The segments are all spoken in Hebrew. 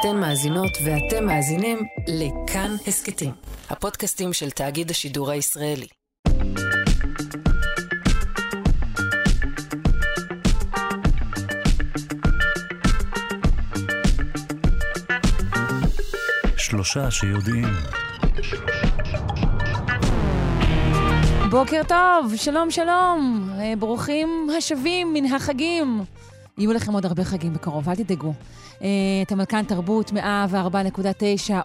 אתן מאזינות ואתם מאזינים לכאן הסכתים, הפודקאסטים של תאגיד השידור הישראלי. שלושה שיודעים. בוקר טוב, שלום שלום, אה, ברוכים השבים מן החגים. יהיו לכם עוד הרבה חגים בקרוב, אל תדאגו. אה, אתם על כאן תרבות 104.9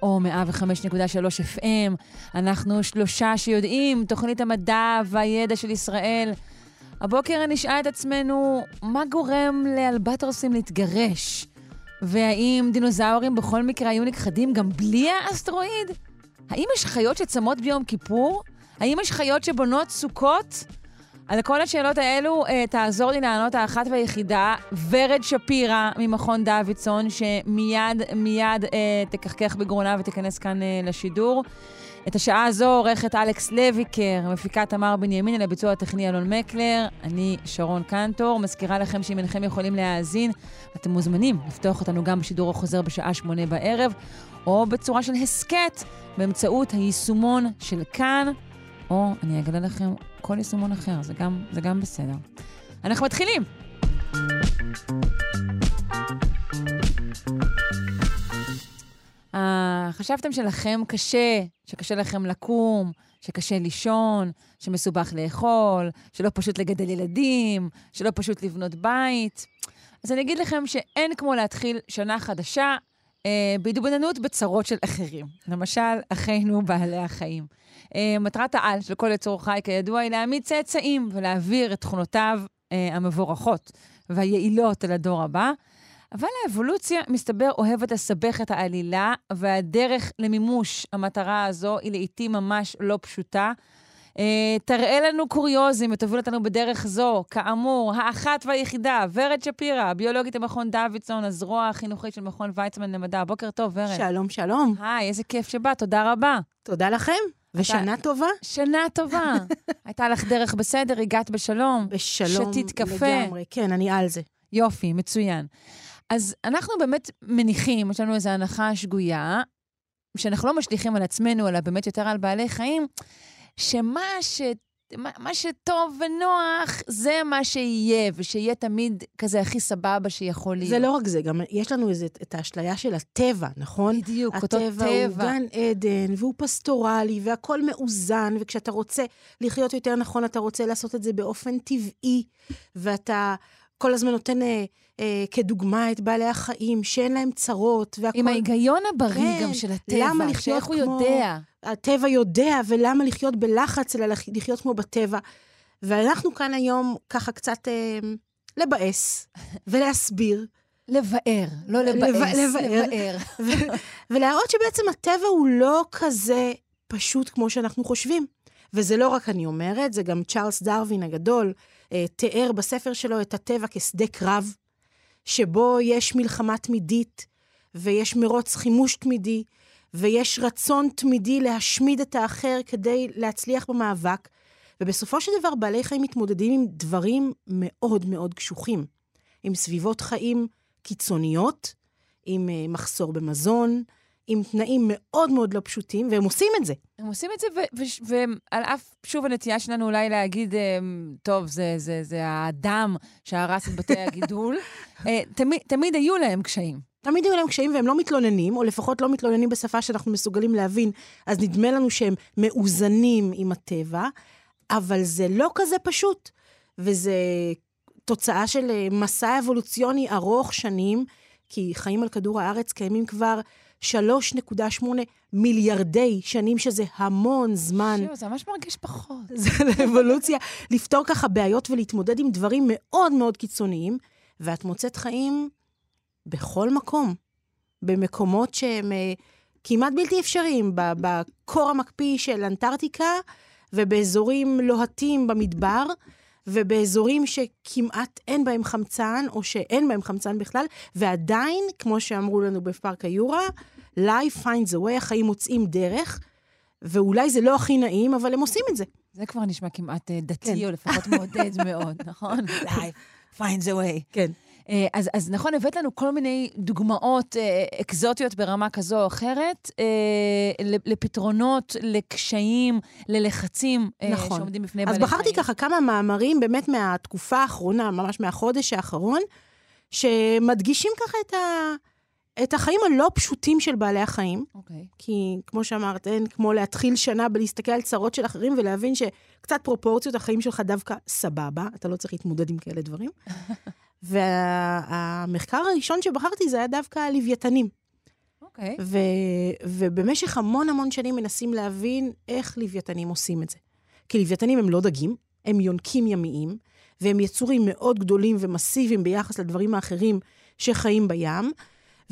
או 105.3 FM. אנחנו שלושה שיודעים, תוכנית המדע והידע של ישראל. הבוקר נשאל את עצמנו, מה גורם לאלבטרוסים להתגרש? והאם דינוזאורים בכל מקרה היו נכחדים גם בלי האסטרואיד? האם יש חיות שצמות ביום כיפור? האם יש חיות שבונות סוכות? על כל השאלות האלו אה, תעזור לי לענות האחת והיחידה, ורד שפירא ממכון דוידסון, שמיד מיד אה, תקחקח בגרונה ותיכנס כאן אה, לשידור. את השעה הזו עורכת אלכס לויקר, מפיקה תמר בנימין, לביצוע הטכני אלון מקלר. אני שרון קנטור, מזכירה לכם שאם אינכם יכולים להאזין, אתם מוזמנים לפתוח אותנו גם בשידור החוזר בשעה שמונה בערב, או בצורה של הסכת באמצעות היישומון של כאן, או אני אגלה לכם כל יישומון אחר, זה גם, זה גם בסדר. אנחנו מתחילים. Uh, חשבתם שלכם קשה, שקשה לכם לקום, שקשה לישון, שמסובך לאכול, שלא פשוט לגדל ילדים, שלא פשוט לבנות בית. אז אני אגיד לכם שאין כמו להתחיל שנה חדשה בהתבוננות בצרות של אחרים. למשל, אחינו בעלי החיים. אה, מטרת העל של כל יצור חי, כידוע, היא להעמיד צאצאים ולהעביר את תכונותיו אה, המבורכות והיעילות אל הדור הבא. אבל האבולוציה, מסתבר, אוהבת לסבך את העלילה, והדרך למימוש המטרה הזו היא לעיתים ממש לא פשוטה. אה, תראה לנו קוריוזים ותוביל אותנו בדרך זו. כאמור, האחת והיחידה, ורד שפירא, ביולוגית במכון דוידסון, הזרוע החינוכית של מכון ויצמן למדע. בוקר טוב, ורד. שלום, שלום. היי, איזה כיף שבאת, תודה רבה. תודה לכם. ושנה אתה... טובה. שנה טובה. הייתה לך דרך בסדר, הגעת בשלום. בשלום שתית קפה. לגמרי, כן, אני על זה. יופי, מצוין. אז אנחנו באמת מניחים, יש לנו איזו הנחה שגויה, שאנחנו לא משליכים על עצמנו, אלא באמת יותר על בעלי חיים, שמה ש... מה, מה שטוב ונוח, זה מה שיהיה, ושיהיה תמיד כזה הכי סבבה שיכול להיות. זה לא רק זה, גם יש לנו איזה, את האשליה של הטבע, נכון? בדיוק, אותו טבע. הטבע הוא גן עדן, והוא פסטורלי, והכול מאוזן, וכשאתה רוצה לחיות יותר נכון, אתה רוצה לעשות את זה באופן טבעי, ואתה כל הזמן נותן אה, אה, כדוגמה את בעלי החיים, שאין להם צרות, והכול... עם ההיגיון הבריא כן, גם של הטבע, למה לחיות שאיך הוא כמו... יודע. הטבע יודע, ולמה לחיות בלחץ, אלא לחיות כמו בטבע. ואנחנו כאן היום ככה קצת אה, לבאס ולהסביר. לבאר, לא לבאס, לבאר. ולהראות שבעצם הטבע הוא לא כזה פשוט כמו שאנחנו חושבים. וזה לא רק אני אומרת, זה גם צ'ארלס דרווין הגדול, תיאר בספר שלו את הטבע כשדה קרב, שבו יש מלחמה תמידית, ויש מרוץ חימוש תמידי, ויש רצון תמידי להשמיד את האחר כדי להצליח במאבק. ובסופו של דבר בעלי חיים מתמודדים עם דברים מאוד מאוד קשוחים. עם סביבות חיים קיצוניות, עם uh, מחסור במזון, עם תנאים מאוד מאוד לא פשוטים, והם עושים את זה. הם עושים את זה, ועל אף, שוב, הנטייה שלנו אולי להגיד, אמ, טוב, זה, זה, זה האדם שהרס את בתי הגידול, אה, תמיד, תמיד היו להם קשיים. תמיד היו להם קשיים והם לא מתלוננים, או לפחות לא מתלוננים בשפה שאנחנו מסוגלים להבין, אז נדמה לנו שהם מאוזנים עם הטבע, אבל זה לא כזה פשוט. וזה תוצאה של אה, מסע אבולוציוני ארוך שנים, כי חיים על כדור הארץ קיימים כבר 3.8 מיליארדי שנים, שזה המון זמן. שיו, זה ממש מרגיש פחות. זה לאבולוציה, לפתור ככה בעיות ולהתמודד עם דברים מאוד מאוד קיצוניים, ואת מוצאת חיים בכל מקום, במקומות שהם uh, כמעט בלתי אפשריים, בקור המקפיא של אנטארקטיקה, ובאזורים לוהטים במדבר, ובאזורים שכמעט אין בהם חמצן, או שאין בהם חמצן בכלל, ועדיין, כמו שאמרו לנו בפארק היורה, life finds a way, החיים מוצאים דרך, ואולי זה לא הכי נעים, אבל הם עושים את זה. זה כבר נשמע כמעט אה, דתי, כן. או לפחות מעודד מאוד, נכון? life finds a way. כן. אה, אז, אז נכון, הבאת לנו כל מיני דוגמאות אה, אקזוטיות ברמה כזו או אחרת, אה, לפתרונות, לקשיים, ללחצים נכון. שעומדים בפני אז בעלי חיים. בחרתי ככה כמה מאמרים באמת מהתקופה האחרונה, ממש מהחודש האחרון, שמדגישים ככה את, ה... את החיים הלא פשוטים של בעלי החיים. אוקיי. כי כמו שאמרת, אין כמו להתחיל שנה בלהסתכל על צרות של אחרים ולהבין שקצת פרופורציות, החיים שלך דווקא סבבה, אתה לא צריך להתמודד עם כאלה דברים. והמחקר הראשון שבחרתי זה היה דווקא הלוויתנים. אוקיי. ו, ובמשך המון המון שנים מנסים להבין איך לוויתנים עושים את זה. כי לוויתנים הם לא דגים, הם יונקים ימיים, והם יצורים מאוד גדולים ומסיביים ביחס לדברים האחרים שחיים בים,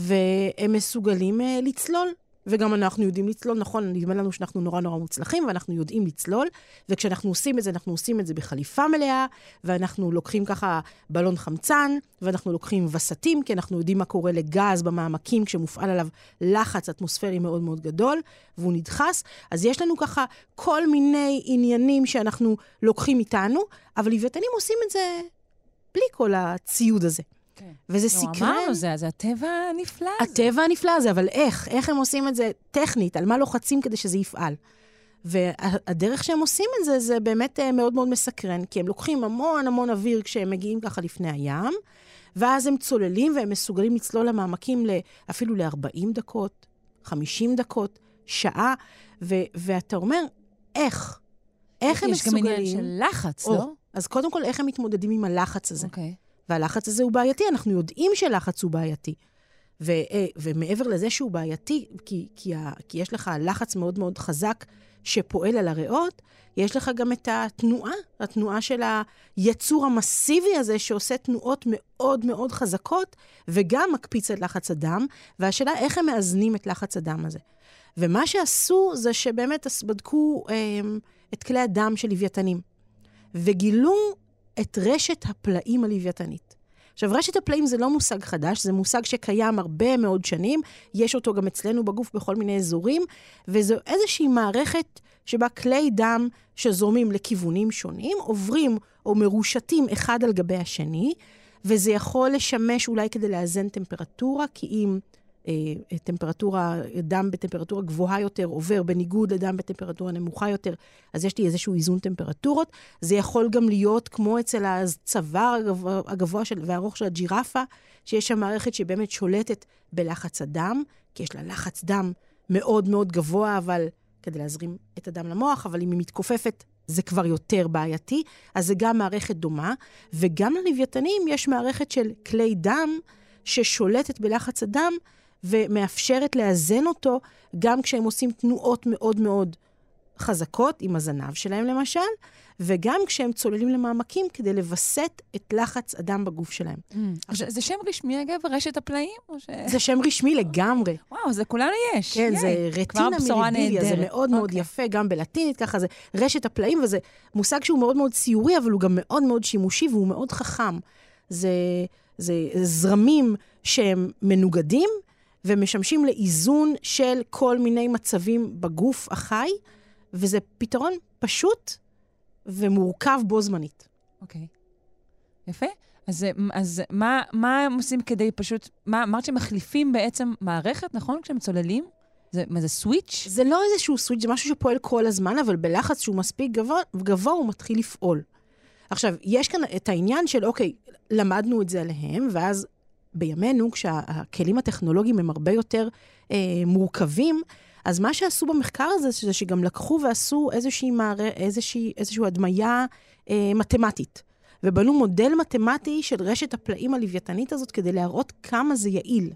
והם מסוגלים uh, לצלול. וגם אנחנו יודעים לצלול, נכון, נדמה לנו שאנחנו נורא נורא מוצלחים, ואנחנו יודעים לצלול, וכשאנחנו עושים את זה, אנחנו עושים את זה בחליפה מלאה, ואנחנו לוקחים ככה בלון חמצן, ואנחנו לוקחים וסתים, כי אנחנו יודעים מה קורה לגז במעמקים כשמופעל עליו לחץ אטמוספרי מאוד מאוד גדול, והוא נדחס. אז יש לנו ככה כל מיני עניינים שאנחנו לוקחים איתנו, אבל לוויתנים עושים את זה בלי כל הציוד הזה. כן. וזה לא, סקרן. אמרנו, זה, זה הטבע הנפלא הזה. הטבע הנפלא הזה, אבל איך? איך הם עושים את זה טכנית? על מה לוחצים כדי שזה יפעל? והדרך שהם עושים את זה, זה באמת אה, מאוד מאוד מסקרן, כי הם לוקחים המון המון אוויר כשהם מגיעים ככה לפני הים, ואז הם צוללים והם מסוגלים לצלול למעמקים אפילו ל-40 דקות, 50 דקות, שעה, ו- ואתה אומר, איך? איך הם יש גם מסוגלים? עניין של לחץ, או, לא? אז קודם כל, איך הם מתמודדים עם הלחץ הזה? אוקיי. והלחץ הזה הוא בעייתי, אנחנו יודעים שלחץ הוא בעייתי. ו, אה, ומעבר לזה שהוא בעייתי, כי, כי, ה, כי יש לך לחץ מאוד מאוד חזק שפועל על הריאות, יש לך גם את התנועה, התנועה של היצור המסיבי הזה שעושה תנועות מאוד מאוד חזקות, וגם מקפיץ את לחץ הדם, והשאלה איך הם מאזנים את לחץ הדם הזה. ומה שעשו זה שבאמת בדקו אה, את כלי הדם של לוויתנים, וגילו את רשת הפלאים הלוויתנית. עכשיו, רשת הפלאים זה לא מושג חדש, זה מושג שקיים הרבה מאוד שנים, יש אותו גם אצלנו בגוף בכל מיני אזורים, וזו איזושהי מערכת שבה כלי דם שזורמים לכיוונים שונים, עוברים או מרושתים אחד על גבי השני, וזה יכול לשמש אולי כדי לאזן טמפרטורה, כי אם טמפרטורה, דם בטמפרטורה גבוהה יותר עובר בניגוד לדם בטמפרטורה נמוכה יותר, אז יש לי איזשהו איזון טמפרטורות. זה יכול גם להיות כמו אצל הצוואר הגבוה של, והארוך של הג'ירפה, שיש שם מערכת שבאמת שולטת בלחץ הדם, כי יש לה לחץ דם מאוד מאוד גבוה, אבל כדי להזרים את הדם למוח, אבל אם היא מתכופפת, זה כבר יותר בעייתי. אז זה גם מערכת דומה, וגם ללוויתנים יש מערכת של כלי דם ששולטת בלחץ הדם, ומאפשרת לאזן אותו גם כשהם עושים תנועות מאוד מאוד חזקות, עם הזנב שלהם למשל, וגם כשהם צוללים למעמקים כדי לווסת את לחץ הדם בגוף שלהם. Mm. זה, זה שם רשמי, אגב, רשת הפלאים? ש... זה שם רשמי לגמרי. וואו, זה כולנו יש. כן, ייי. זה רטינה מילידיליה, זה. מאוד מאוד אוקיי. יפה, גם בלטינית, ככה זה רשת הפלאים, וזה מושג שהוא מאוד מאוד ציורי, אבל הוא גם מאוד מאוד שימושי והוא מאוד חכם. זה, זה זרמים שהם מנוגדים, ומשמשים לאיזון של כל מיני מצבים בגוף החי, וזה פתרון פשוט ומורכב בו זמנית. אוקיי. יפה. אז, אז מה, מה הם עושים כדי פשוט... מה אמרת שמחליפים בעצם מערכת, נכון? כשהם צוללים? זה, מה זה סוויץ'? זה לא איזשהו סוויץ', זה משהו שפועל כל הזמן, אבל בלחץ שהוא מספיק גבוה, גבוה הוא מתחיל לפעול. עכשיו, יש כאן את העניין של, אוקיי, למדנו את זה עליהם, ואז בימינו, כשהכלים הטכנולוגיים הם הרבה יותר אה, מורכבים, אז מה שעשו במחקר הזה, זה שגם לקחו ועשו איזושהי, מער... איזושהי, איזושהי הדמיה אה, מתמטית. ובנו מודל מתמטי של רשת הפלאים הלוויתנית הזאת כדי להראות כמה זה יעיל.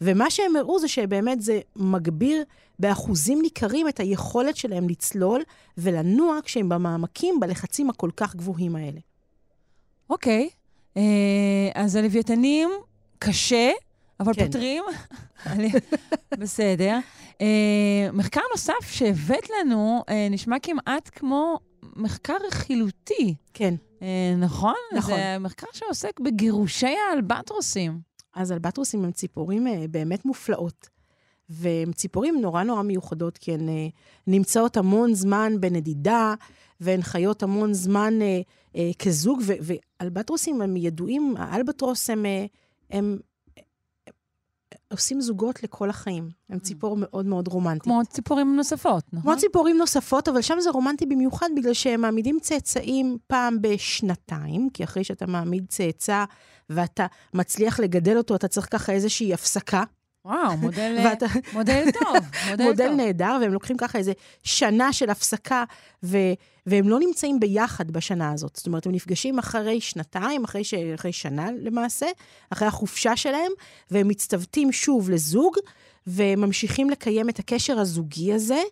ומה שהם הראו זה שבאמת זה מגביר באחוזים ניכרים את היכולת שלהם לצלול ולנוע כשהם במעמקים בלחצים הכל כך גבוהים האלה. אוקיי. אה, אז הלוויתנים, קשה, אבל כן. פותרים. בסדר. אה, מחקר נוסף שהבאת לנו אה, נשמע כמעט כמו מחקר רכילותי. כן. אה, נכון? נכון. זה מחקר שעוסק בגירושי האלבטרוסים. אז אלבטרוסים הם ציפורים אה, באמת מופלאות. והן ציפורים נורא נורא מיוחדות, כי הן אה, נמצאות המון זמן בנדידה, והן חיות המון זמן אה, אה, כזוג, ואלבטרוסים הם ידועים, האלבטרוס הם, אה, הם, הם עושים זוגות לכל החיים. הם ציפור מאוד מאוד רומנטית. כמו ציפורים נוספות, נכון? כמו ציפורים נוספות, אבל שם זה רומנטי במיוחד בגלל שהם מעמידים צאצאים פעם בשנתיים, כי אחרי שאתה מעמיד צאצא ואתה מצליח לגדל אותו, אתה צריך ככה איזושהי הפסקה. וואו, מודל, ואתה- מודל טוב. מודל, מודל טוב. נהדר, והם לוקחים ככה איזה שנה של הפסקה, ו, והם לא נמצאים ביחד בשנה הזאת. זאת אומרת, הם נפגשים אחרי שנתיים, אחרי, ש, אחרי שנה למעשה, אחרי החופשה שלהם, והם מצטוותים שוב לזוג, וממשיכים לקיים את הקשר הזוגי הזה,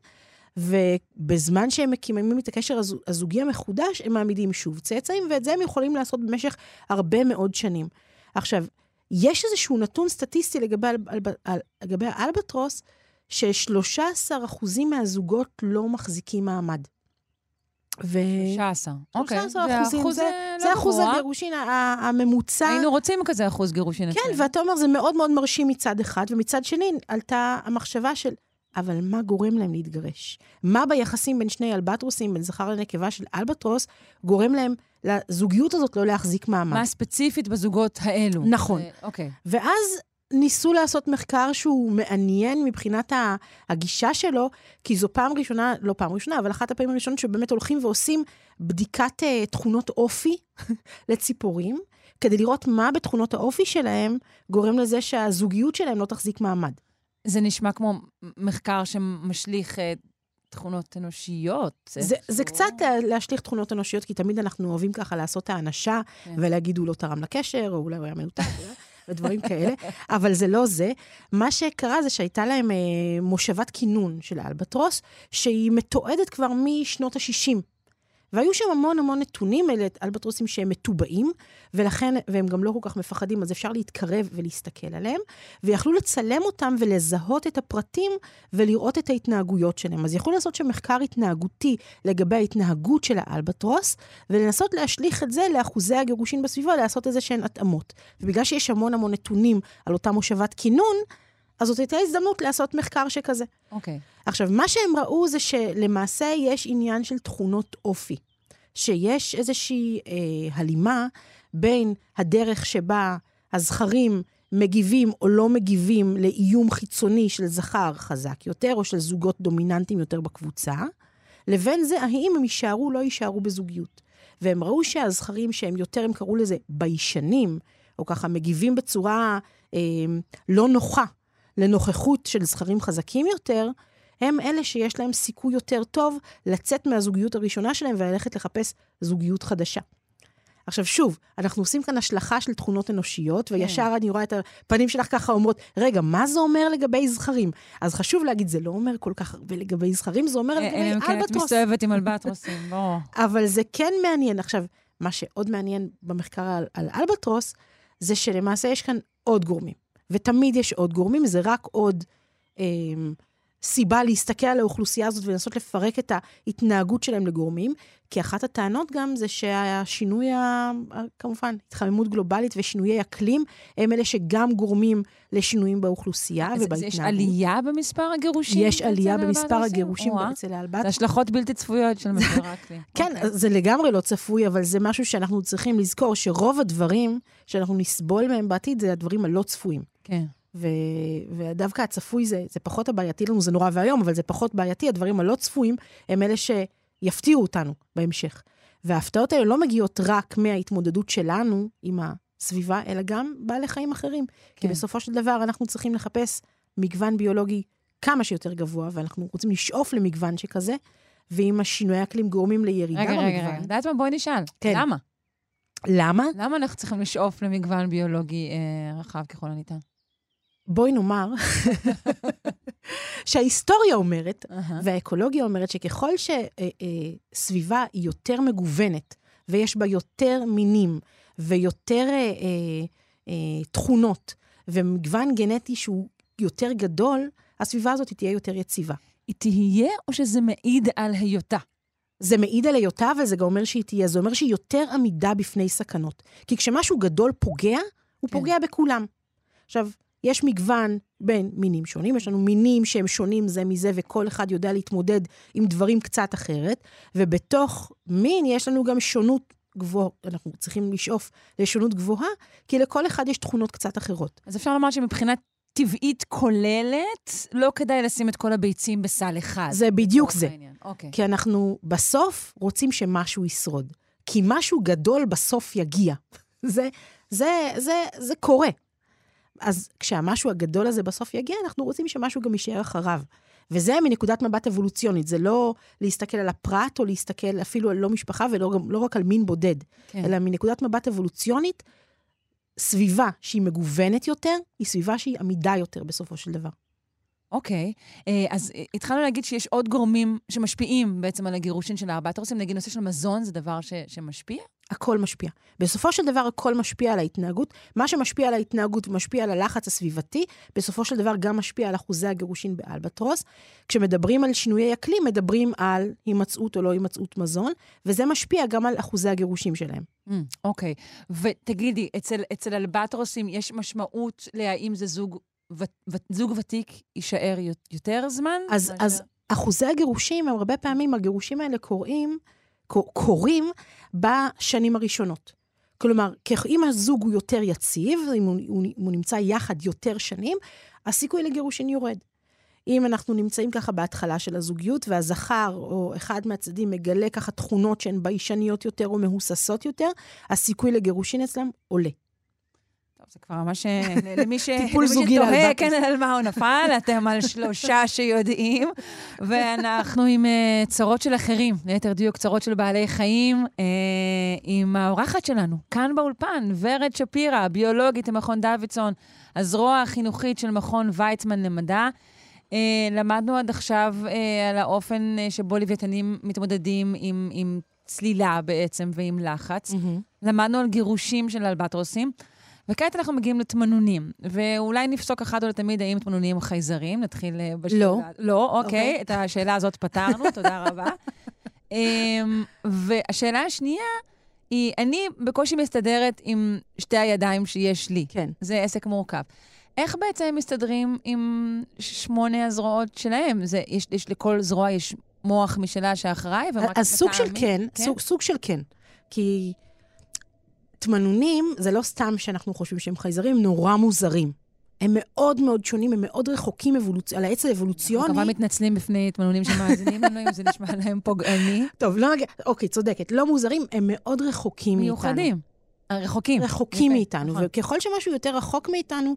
ובזמן שהם מקימים את הקשר הזו- הזוגי המחודש, הם מעמידים שוב צאצאים, ואת זה הם יכולים לעשות במשך הרבה מאוד שנים. עכשיו, יש איזשהו נתון סטטיסטי לגבי, אל, אל, אל, לגבי האלבטרוס, ש-13% מהזוגות לא מחזיקים מעמד. ו... 16. אוקיי. 13 זה אחוזים, אחוז, זה, אה, זה לא אחוז גבוה. הגירושין הממוצע. היינו רוצים כזה אחוז גירושין כן, אצלנו. ואתה אומר, זה מאוד מאוד מרשים מצד אחד, ומצד שני עלתה המחשבה של, אבל מה גורם להם להתגרש? מה ביחסים בין שני אלבטרוסים, בין זכר לנקבה של אלבטרוס, גורם להם, לזוגיות הזאת לא להחזיק מעמד? מה ספציפית בזוגות האלו? נכון. זה- אוקיי. ואז ניסו לעשות מחקר שהוא מעניין מבחינת הגישה שלו, כי זו פעם ראשונה, לא פעם ראשונה, אבל אחת הפעמים הראשונות שבאמת הולכים ועושים בדיקת uh, תכונות אופי לציפורים, כדי לראות מה בתכונות האופי שלהם גורם לזה שהזוגיות שלהם לא תחזיק מעמד. זה נשמע כמו מחקר שמשליך אה, תכונות אנושיות. זה, זה איכשהו. קצת אה, להשליך תכונות אנושיות, כי תמיד אנחנו אוהבים ככה לעשות האנשה, כן. ולהגיד הוא לא תרם לקשר, או אולי הוא היה מנותק, ודברים כאלה, אבל זה לא זה. מה שקרה זה שהייתה להם אה, מושבת כינון של האלבטרוס, שהיא מתועדת כבר משנות ה-60. והיו שם המון המון נתונים, אלה אלבטרוסים שהם מטובעים, ולכן, והם גם לא כל כך מפחדים, אז אפשר להתקרב ולהסתכל עליהם, ויכלו לצלם אותם ולזהות את הפרטים ולראות את ההתנהגויות שלהם. אז יכלו לעשות שם מחקר התנהגותי לגבי ההתנהגות של האלבטרוס, ולנסות להשליך את זה לאחוזי הגירושין בסביבה, לעשות איזה שהן התאמות. ובגלל שיש המון המון נתונים על אותה מושבת כינון, אז זאת הייתה הזדמנות לעשות מחקר שכזה. אוקיי. עכשיו, מה שהם ראו זה שלמעשה יש עניין של תכונות אופי. שיש איזושהי אה, הלימה בין הדרך שבה הזכרים מגיבים או לא מגיבים לאיום חיצוני של זכר חזק יותר, או של זוגות דומיננטיים יותר בקבוצה, לבין זה, האם הם יישארו או לא יישארו בזוגיות. והם ראו שהזכרים שהם יותר, הם קראו לזה ביישנים, או ככה מגיבים בצורה אה, לא נוחה לנוכחות של זכרים חזקים יותר, הם אלה שיש להם סיכוי יותר טוב לצאת מהזוגיות הראשונה שלהם וללכת לחפש זוגיות חדשה. עכשיו שוב, אנחנו עושים כאן השלכה של תכונות אנושיות, וישר אני רואה את הפנים שלך ככה אומרות, רגע, מה זה אומר לגבי זכרים? אז חשוב להגיד, זה לא אומר כל כך הרבה לגבי זכרים, זה אומר אם לגבי כן את אלבטרוס. מסתובבת עם אלבטרוסים, ברור. אבל זה כן מעניין. עכשיו, מה שעוד מעניין במחקר על, על אלבטרוס, זה שלמעשה יש כאן עוד גורמים. ותמיד יש עוד גורמים, זה רק עוד אה, סיבה להסתכל על האוכלוסייה הזאת ולנסות לפרק את ההתנהגות שלהם לגורמים, כי אחת הטענות גם זה שהשינוי, ה, כמובן, התחממות גלובלית ושינויי אקלים, הם אלה שגם גורמים לשינויים באוכלוסייה אז- אז ובהתנהגות. יש עלייה במספר הגירושים? יש עלייה במספר? הגירושים. אצל זה האלבט. השלכות בלתי צפויות של משבר האקלים. כן, אוקיי. זה לגמרי לא צפוי, אבל זה משהו שאנחנו צריכים לזכור, שרוב הדברים שאנחנו נסבול מהם בעתיד, זה הדברים הלא צפויים. כן. ו... ודווקא הצפוי זה, זה פחות הבעייתי לנו, זה נורא ואיום, אבל זה פחות בעייתי, הדברים הלא צפויים הם אלה שיפתיעו אותנו בהמשך. וההפתעות האלה לא מגיעות רק מההתמודדות שלנו עם הסביבה, אלא גם בעלי חיים אחרים. כן. כי. בסופו של דבר אנחנו צריכים לחפש מגוון ביולוגי כמה שיותר גבוה, ואנחנו רוצים לשאוף למגוון שכזה, ואם השינויי אקלים גורמים לירידה רגע, במגוון... רגע, רגע. את יודעת מה? בואי נשאל. כן. למה? למה? למה אנחנו צריכים לשאוף למגוון ביולוגי אה, רחב ככל הניתן? בואי נאמר שההיסטוריה אומרת, אהה. והאקולוגיה אומרת שככל שסביבה היא יותר מגוונת, ויש בה יותר מינים ויותר אה, אה, אה, תכונות, ומגוון גנטי שהוא יותר גדול, הסביבה הזאת תהיה יותר יציבה. היא תהיה או שזה מעיד על היותה? זה מעיד על היותה, אבל זה גם אומר שהיא תהיה. זה אומר שהיא יותר עמידה בפני סכנות. כי כשמשהו גדול פוגע, הוא כן. פוגע בכולם. עכשיו, יש מגוון בין מינים שונים, יש לנו מינים שהם שונים זה מזה, וכל אחד יודע להתמודד עם דברים קצת אחרת, ובתוך מין יש לנו גם שונות גבוהה, אנחנו צריכים לשאוף לשונות גבוהה, כי לכל אחד יש תכונות קצת אחרות. אז אפשר לומר שמבחינה טבעית כוללת, לא כדאי לשים את כל הביצים בסל אחד. זה בדיוק זה. העניין. אוקיי. כי אנחנו בסוף רוצים שמשהו ישרוד. כי משהו גדול בסוף יגיע. זה, זה, זה, זה קורה. אז כשהמשהו הגדול הזה בסוף יגיע, אנחנו רוצים שמשהו גם יישאר אחריו. וזה מנקודת מבט אבולוציונית, זה לא להסתכל על הפרט או להסתכל אפילו על לא משפחה ולא לא רק על מין בודד, כן. אלא מנקודת מבט אבולוציונית, סביבה שהיא מגוונת יותר, היא סביבה שהיא עמידה יותר בסופו של דבר. אוקיי. אה, אז אה, התחלנו להגיד שיש עוד גורמים שמשפיעים בעצם על הגירושין של הארבעת נגיד נושא של מזון זה דבר ש- שמשפיע? הכל משפיע. בסופו של דבר הכל משפיע על ההתנהגות. מה שמשפיע על ההתנהגות ומשפיע על הלחץ הסביבתי, בסופו של דבר גם משפיע על אחוזי הגירושין באלבטרוס. כשמדברים על שינויי אקלים, מדברים על הימצאות או לא הימצאות מזון, וזה משפיע גם על אחוזי הגירושים שלהם. Mm, אוקיי. ותגידי, אצל, אצל אלבטרוסים יש משמעות להאם זה זוג, ו, ו, זוג ותיק יישאר יותר זמן? אז, מאשר- אז אחוזי הגירושים, הם הרבה פעמים, הגירושים האלה קורים, קורים בשנים הראשונות. כלומר, אם הזוג הוא יותר יציב, אם הוא, הוא, הוא נמצא יחד יותר שנים, הסיכוי לגירושין יורד. אם אנחנו נמצאים ככה בהתחלה של הזוגיות, והזכר או אחד מהצדדים מגלה ככה תכונות שהן ביישניות יותר או מהוססות יותר, הסיכוי לגירושין אצלם עולה. זה כבר ממש אה, למי ש... טיפול זוגי שתוהה, לאלבטרוס. כן, על מה הוא נפל, אתם על שלושה שיודעים, ואנחנו עם אה, צרות של אחרים, ליתר דיוק צרות של בעלי חיים, אה, עם האורחת שלנו, כאן באולפן, ורד שפירא, ביולוגית במכון דוידסון, הזרוע החינוכית של מכון ויצמן למדע. אה, למדנו עד עכשיו אה, על האופן אה, שבו לוויתנים מתמודדים עם, עם צלילה בעצם ועם לחץ. למדנו על גירושים של אלבטרוסים, וכעת אנחנו מגיעים לתמנונים. ואולי נפסוק אחת ולתמיד האם תמנונים חייזרים, נתחיל אה, בשאלה. לא. לא, אוקיי, אוקיי. את השאלה הזאת פתרנו, תודה רבה. אמ, והשאלה השנייה היא, אני בקושי מסתדרת עם שתי הידיים שיש לי. כן. זה עסק מורכב. איך בעצם הם מסתדרים עם שמונה הזרועות שלהם? זה, יש, יש לכל זרוע יש מוח משלה שאחראי, אז סוג של? כן, כן? סוג, סוג של כן. כי תמנונים, זה לא סתם שאנחנו חושבים שהם חייזרים, הם נורא מוזרים. הם מאוד מאוד שונים, הם מאוד רחוקים אבולוצ... על העץ אנחנו האבולוציוני. כמובן מתנצלים בפני תמנונים שמאזינים לנו, אם זה נשמע להם פוגעני. טוב, לא נגיע... אוקיי, צודקת. לא מוזרים, הם מאוד רחוקים מאיתנו. מיוחדים. רחוקים. רחוקים יפה, מאיתנו, נכון. וככל שמשהו יותר רחוק מאיתנו,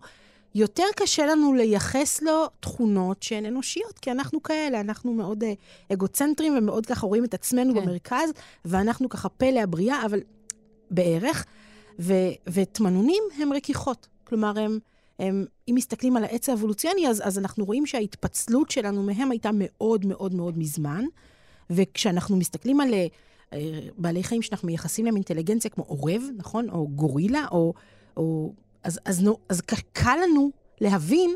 יותר קשה לנו לייחס לו תכונות שהן אנושיות, כי אנחנו כאלה, אנחנו מאוד אה, אגוצנטרים ומאוד ככה רואים את עצמנו כן. במרכז, ואנחנו ככה פלא הבריאה, אבל בערך. ו, ותמנונים הם רכיכות. כלומר, הם, הם, אם מסתכלים על העץ האבולוציוני, אז, אז אנחנו רואים שההתפצלות שלנו מהם הייתה מאוד מאוד מאוד מזמן. וכשאנחנו מסתכלים על אה, אה, בעלי חיים שאנחנו מייחסים להם אינטליגנציה, כמו עורב, נכון? או גורילה, או... או אז, אז, אז ק- קל לנו להבין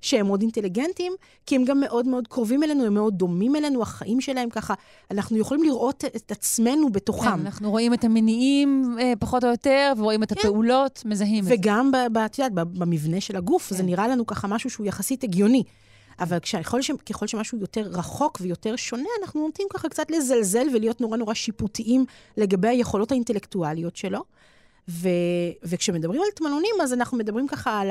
שהם מאוד אינטליגנטים, כי הם גם מאוד מאוד קרובים אלינו, הם מאוד דומים אלינו, החיים שלהם ככה, אנחנו יכולים לראות את עצמנו כן, בתוכם. אנחנו רואים את המניעים אה, פחות או יותר, ורואים את הפעולות, מזהים את זה. וגם, את יודעת, במבנה של הגוף, כן. זה נראה לנו ככה משהו שהוא יחסית הגיוני. אבל ככל, ש... ככל שמשהו יותר רחוק ויותר שונה, אנחנו נוטים ככה קצת לזלזל ולהיות נורא נורא שיפוטיים לגבי היכולות האינטלקטואליות שלו. ו... וכשמדברים על תמנונים, אז אנחנו מדברים ככה על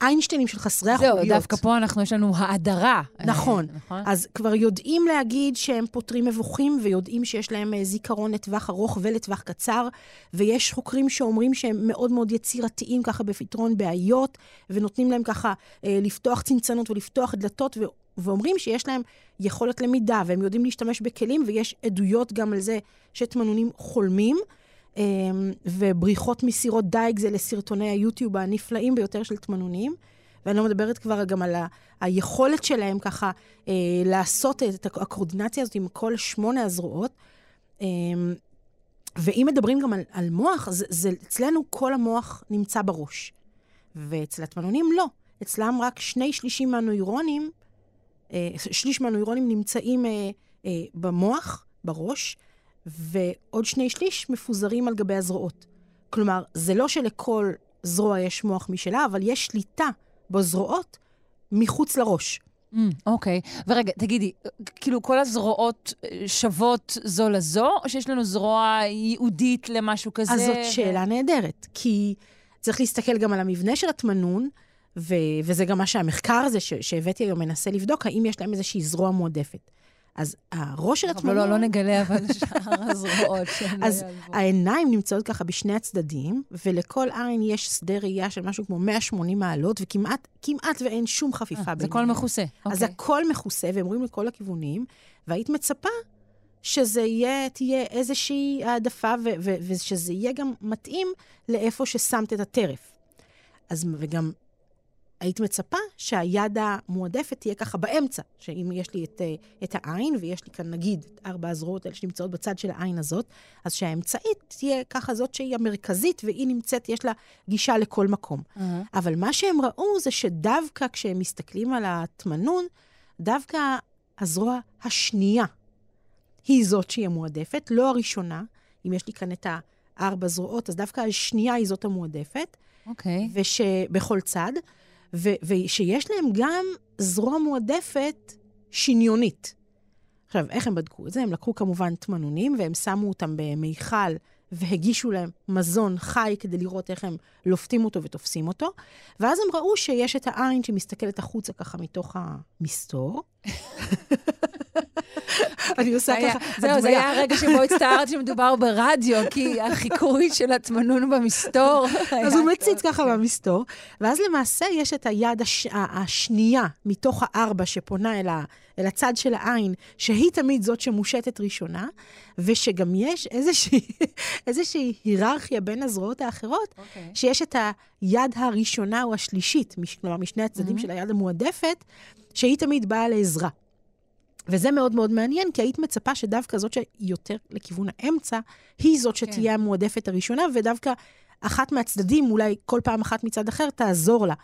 האיינשטיינים של חסרי החוליות. זהו, דווקא פה אנחנו, יש לנו האדרה. נכון. אה, נכון. אז כבר יודעים להגיד שהם פותרים מבוכים, ויודעים שיש להם אה, זיכרון לטווח ארוך ולטווח קצר, ויש חוקרים שאומרים שהם מאוד מאוד יצירתיים ככה בפתרון בעיות, ונותנים להם ככה אה, לפתוח צנצנות ולפתוח דלתות, ו... ואומרים שיש להם יכולת למידה, והם יודעים להשתמש בכלים, ויש עדויות גם על זה שתמנונים חולמים. אה, ובריחות מסירות דייג זה לסרטוני היוטיוב הנפלאים ביותר של תמנונים. ואני לא מדברת כבר גם על ה- היכולת שלהם ככה אה, לעשות את הק- הקואורדינציה הזאת עם כל שמונה הזרועות. אה, ואם מדברים גם על, על מוח, זה, זה, אצלנו כל המוח נמצא בראש. ואצל התמנונים לא. אצלם רק שני שלישים מהנוירונים, אה, שליש מהנוירונים נמצאים אה, אה, במוח, בראש, ועוד שני שליש מפוזרים על גבי הזרועות. כלומר, זה לא שלכל זרוע יש מוח משלה, אבל יש שליטה בזרועות מחוץ לראש. Mm, אוקיי. ורגע, תגידי, כאילו כל הזרועות אה, שוות זו לזו, או שיש לנו זרוע ייעודית למשהו כזה? אז זאת שאלה נהדרת, כי צריך להסתכל גם על המבנה של התמנון, ו- וזה גם מה שהמחקר הזה ש- שהבאתי היום מנסה לבדוק, האם יש להם איזושהי זרוע מועדפת. אז הראש של אבל התמנון... לא, לא נגלה אבל שאר הזרועות. אז. העיניים נמצאות ככה בשני הצדדים, ולכל עין יש שדה ראייה של משהו כמו 180 מעלות, וכמעט כמעט ואין שום חפיפה אה, ביניהם. זה הכל מכוסה. אז אוקיי. הכל מכוסה, והם רואים לכל הכיוונים, והיית מצפה שזה יהיה, תהיה איזושהי העדפה, ושזה יהיה גם מתאים לאיפה ששמת את הטרף. אז, וגם היית מצפה שהיד המועדפת תהיה ככה באמצע, שאם יש לי את, אה, את העין, ויש לי כאן נגיד את ארבע הזרועות האלה שנמצאות בצד של העין הזאת, אז שהאמצעית תהיה ככה זאת שהיא המרכזית, והיא נמצאת, יש לה גישה לכל מקום. אהה. אבל מה שהם ראו זה שדווקא כשהם מסתכלים על התמנון, דווקא הזרוע השנייה היא זאת שהיא המועדפת, לא הראשונה. אם יש לי כאן את הארבע זרועות, אז דווקא השנייה היא זאת המועדפת, אוקיי. ושבכל צד, ו- ושיש להם גם זרוע מועדפת שניונית. עכשיו, איך הם בדקו את זה? הם לקחו כמובן תמנונים, והם שמו אותם במיכל והגישו להם מזון חי כדי לראות איך הם לופתים אותו ותופסים אותו, ואז הם ראו שיש את העין שמסתכלת החוצה ככה מתוך המסתור. אני עושה ככה, זהו, זה. היה הרגע שבו הצטערת שמדובר ברדיו, כי החיקוי של התמנון במסתור. אז הוא מציץ ככה. במסתור, ואז למעשה יש את היד הש... השנייה מתוך הארבע שפונה אל, ה... אל הצד של העין, שהיא תמיד זאת שמושטת ראשונה, ושגם יש איזושהי, איזושהי היררכיה בין הזרועות האחרות, אוקיי. שיש את היד הראשונה או השלישית. כלומר משני הצדדים Mhm. של היד המועדפת, שהיא תמיד באה לעזרה. וזה מאוד מאוד מעניין, כי היית מצפה שדווקא זאת שיותר לכיוון האמצע, היא זאת כן. שתהיה המועדפת הראשונה, ודווקא אחת מהצדדים, אולי כל פעם אחת מצד אחר, תעזור לה.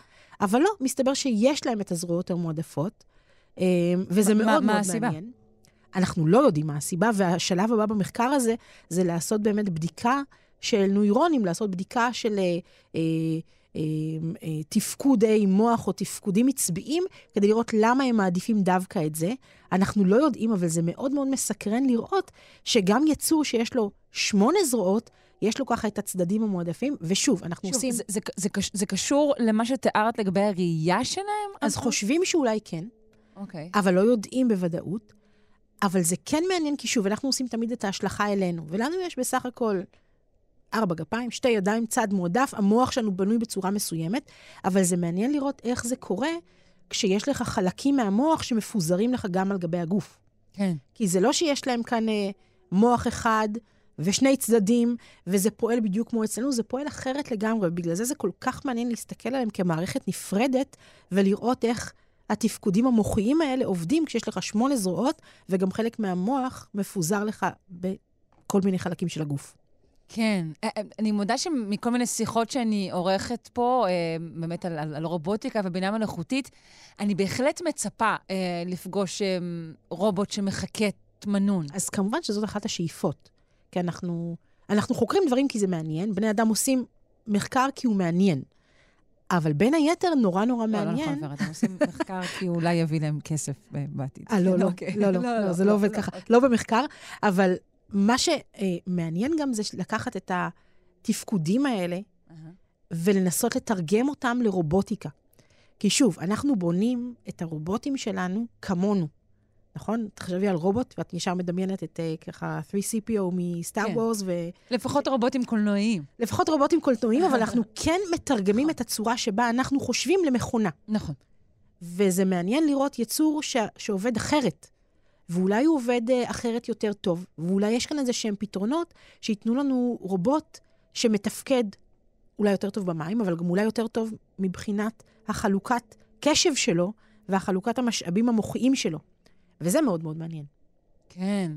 אבל לא, מסתבר שיש להם את הזרועות המועדפות, אה, וזה מה- מאוד מה מאוד הסיבה? מעניין. אנחנו לא יודעים מה הסיבה, והשלב הבא במחקר הזה, זה לעשות באמת בדיקה של נוירונים, לעשות בדיקה של אה, אה, תפקודי מוח או תפקודים עצביים, כדי לראות למה הם מעדיפים דווקא את זה. אנחנו לא יודעים, אבל זה מאוד מאוד מסקרן לראות שגם יצור שיש לו שמונה זרועות, יש לו ככה את הצדדים המועדפים, ושוב, אנחנו שוב, עושים... זה- זה- זה זה קשור למה שתיארת לגבי הראייה שלהם? אז חושבים שאולי כן, אוקיי. אבל לא יודעים בוודאות. אבל זה כן מעניין, כי שוב, אנחנו עושים תמיד את ההשלכה אלינו, ולנו יש בסך הכל ארבע גפיים, שתי ידיים, צד מועדף, המוח שלנו בנוי בצורה מסוימת, אבל זה מעניין לראות איך זה קורה כשיש לך חלקים מהמוח שמפוזרים לך גם על גבי הגוף. כן. כי זה לא שיש להם כאן אה, מוח אחד ושני צדדים, וזה פועל בדיוק כמו אצלנו, זה פועל אחרת לגמרי, ובגלל זה זה כל כך מעניין להסתכל עליהם כמערכת נפרדת, ולראות איך התפקודים המוחיים האלה עובדים כשיש לך שמונה זרועות, וגם חלק מהמוח מפוזר לך בכל מיני חלקים של הגוף. כן. אה, אה, אני מודה שמכל מיני שיחות שאני עורכת פה, אה, באמת על, על, על רובוטיקה ובינה מלאכותית, אני בהחלט מצפה אה, לפגוש אה, רובוט שמחקה תמנון. אז כמובן שזאת אחת השאיפות. כי אנחנו, אנחנו חוקרים דברים כי זה מעניין, בני אדם עושים מחקר כי הוא מעניין. אבל בין היתר, נורא נורא לא, לא מעניין. נכון, הם עושים מחקר כי אולי יביא להם כסף אה, בעתיד. אה, לא, לא, אוקיי. לא, לא, לא, זה לא עובד ככה, אוקיי. לא במחקר, אבל מה שמעניין גם זה לקחת את התפקודים האלה אהה. ולנסות לתרגם אותם לרובוטיקה. כי שוב, אנחנו בונים את הרובוטים שלנו כמונו, נכון? תחשבי על רובוט, ואת ישר מדמיינת את אה, ככה 3CPO מסטאר כן. וורס, לפחות רובוטים קולנועיים. ולפחות רובוטים קולנועיים, אבל אנחנו כן מתרגמים את הצורה שבה אנחנו חושבים למכונה. נכון. וזה מעניין לראות יצור ש... שעובד אחרת. ואולי הוא עובד uh, אחרת יותר טוב, ואולי יש כאן איזה שהם פתרונות שייתנו לנו רובוט שמתפקד אולי יותר טוב במים, אבל גם אולי יותר טוב מבחינת החלוקת קשב שלו והחלוקת המשאבים המוחיים שלו. וזה מאוד מאוד מעניין. כן.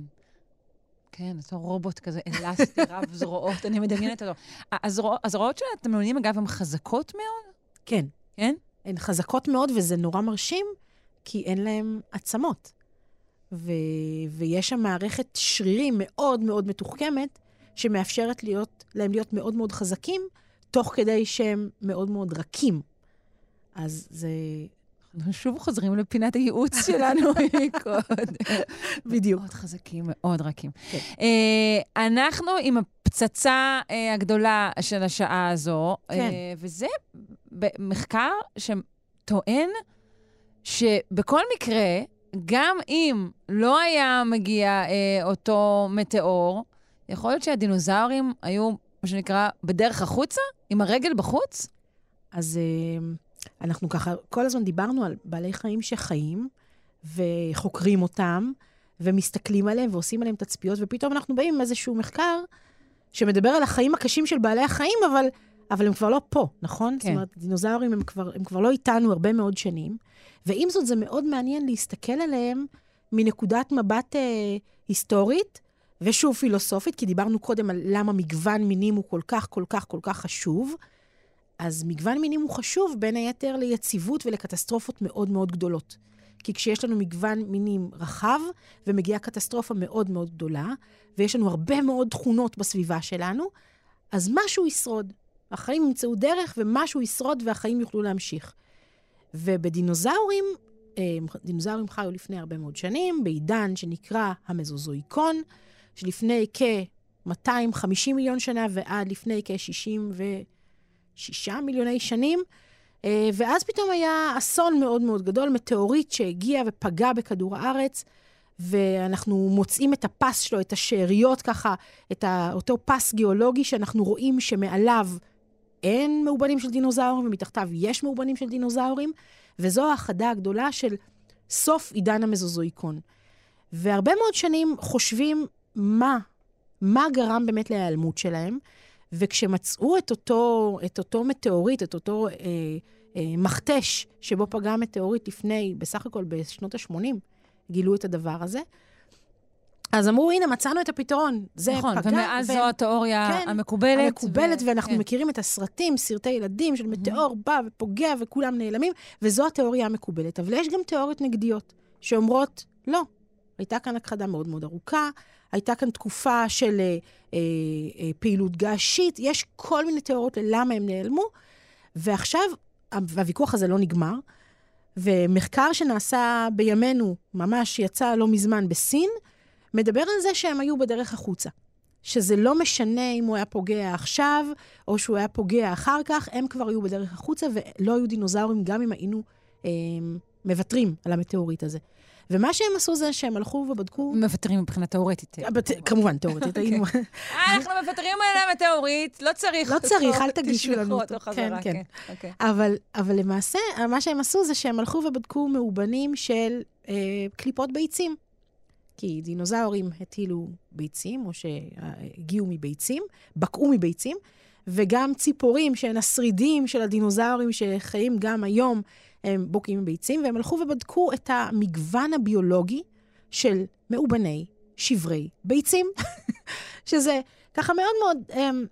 כן, אותו רובוט כזה אלסטי, רב זרועות, אני מדמיינת אותו. הזרוע- הזרועות של התמלונים, אגב, הן חזקות מאוד? כן. כן? הן חזקות מאוד, וזה נורא מרשים, כי אין להן עצמות. ו... ויש שם מערכת שרירים מאוד מאוד מתוחכמת, שמאפשרת להיות, להם להיות מאוד מאוד חזקים, תוך כדי שהם מאוד מאוד רכים. אז זה... אנחנו שוב חוזרים לפינת הייעוץ שלנו מקודם. בדיוק. מאוד חזקים, מאוד רכים. כן. אה, אנחנו עם הפצצה אה, הגדולה של השעה הזו, כן. אה, וזה מחקר שטוען שבכל מקרה, גם אם לא היה מגיע אה, אותו מטאור, יכול להיות שהדינוזאורים היו, מה שנקרא, בדרך החוצה? עם הרגל בחוץ? אז אה, אנחנו ככה, כל הזמן דיברנו על בעלי חיים שחיים, וחוקרים אותם, ומסתכלים עליהם ועושים עליהם תצפיות, ופתאום אנחנו באים עם איזשהו מחקר שמדבר על החיים הקשים של בעלי החיים, אבל, אבל הם כבר לא פה, נכון? כן. זאת אומרת, דינוזאורים הם כבר, הם כבר לא איתנו הרבה מאוד שנים, ועם זאת זה מאוד מעניין להסתכל עליהם מנקודת מבט אה, היסטורית, ושוב פילוסופית, כי דיברנו קודם על למה מגוון מינים הוא כל כך, כל כך, כל כך חשוב. אז מגוון מינים הוא חשוב, בין היתר ליציבות ולקטסטרופות מאוד מאוד גדולות. כי כשיש לנו מגוון מינים רחב, ומגיעה קטסטרופה מאוד מאוד גדולה, ויש לנו הרבה מאוד תכונות בסביבה שלנו, אז משהו ישרוד. החיים ימצאו דרך, ומשהו ישרוד, והחיים יוכלו להמשיך. ובדינוזאורים, אה, דינוזאורים חיו לפני הרבה מאוד שנים, בעידן שנקרא המזוזואיקון, שלפני כ-250 מיליון שנה ועד לפני כ-66 מיליוני שנים. אה, ואז פתאום היה אסון מאוד מאוד גדול, מטאוריט שהגיע ופגע בכדור הארץ, ואנחנו מוצאים את הפס שלו, את השאריות ככה, את אותו פס גיאולוגי שאנחנו רואים שמעליו אין מאובנים של דינוזאורים, ומתחתיו יש מאובנים של דינוזאורים, וזו האחדה הגדולה של סוף עידן המזוזואיקון. והרבה מאוד שנים חושבים מה, מה גרם באמת להיעלמות שלהם, וכשמצאו את אותו, את אותו מטאוריט, את אותו אה, אה, מכתש שבו פגע מטאוריט לפני, בסך הכל בשנות ה-80, גילו את הדבר הזה. אז אמרו, הנה, מצאנו את הפתרון. זה נכון, פגע. ומאז ו- זו התיאוריה כן, המקובלת. המקובלת, ו- ואנחנו כן. מכירים את הסרטים, סרטי ילדים של מטאור בא ופוגע וכולם נעלמים, וזו התיאוריה המקובלת. אבל יש גם תיאוריות נגדיות, שאומרות, לא, הייתה כאן הכחדה מאוד מאוד ארוכה, הייתה כאן תקופה של אה, אה, אה, פעילות געשית, יש כל מיני תיאוריות ללמה הם נעלמו, ועכשיו, והוויכוח הזה לא נגמר, ומחקר שנעשה בימינו, ממש יצא לא מזמן בסין, מדבר על זה שהם היו בדרך החוצה. שזה לא משנה אם הוא היה פוגע עכשיו, או שהוא היה פוגע אחר כך, הם כבר היו בדרך החוצה, ולא היו דינוזאורים, גם אם היינו אה, מוותרים על המטאוריט הזה. ומה שהם עשו זה שהם הלכו ובדקו... מוותרים מבחינה תיאורטית. בת- כמובן, תיאורטית, היינו... אה, אנחנו מוותרים על המטאורית, לא צריך. לא צריך, אל תגישו לנו אותו. חזרה, כן, כן. אוקיי. אבל, אבל למעשה, מה שהם עשו זה שהם הלכו ובדקו מאובנים של אה, קליפות ביצים. כי דינוזאורים הטילו ביצים, או שהגיעו מביצים, בקעו מביצים, וגם ציפורים שהן השרידים של הדינוזאורים שחיים גם היום, הם בוקעים מביצים, והם הלכו ובדקו את המגוון הביולוגי של מאובני שברי ביצים, שזה ככה מאוד מאוד אמ,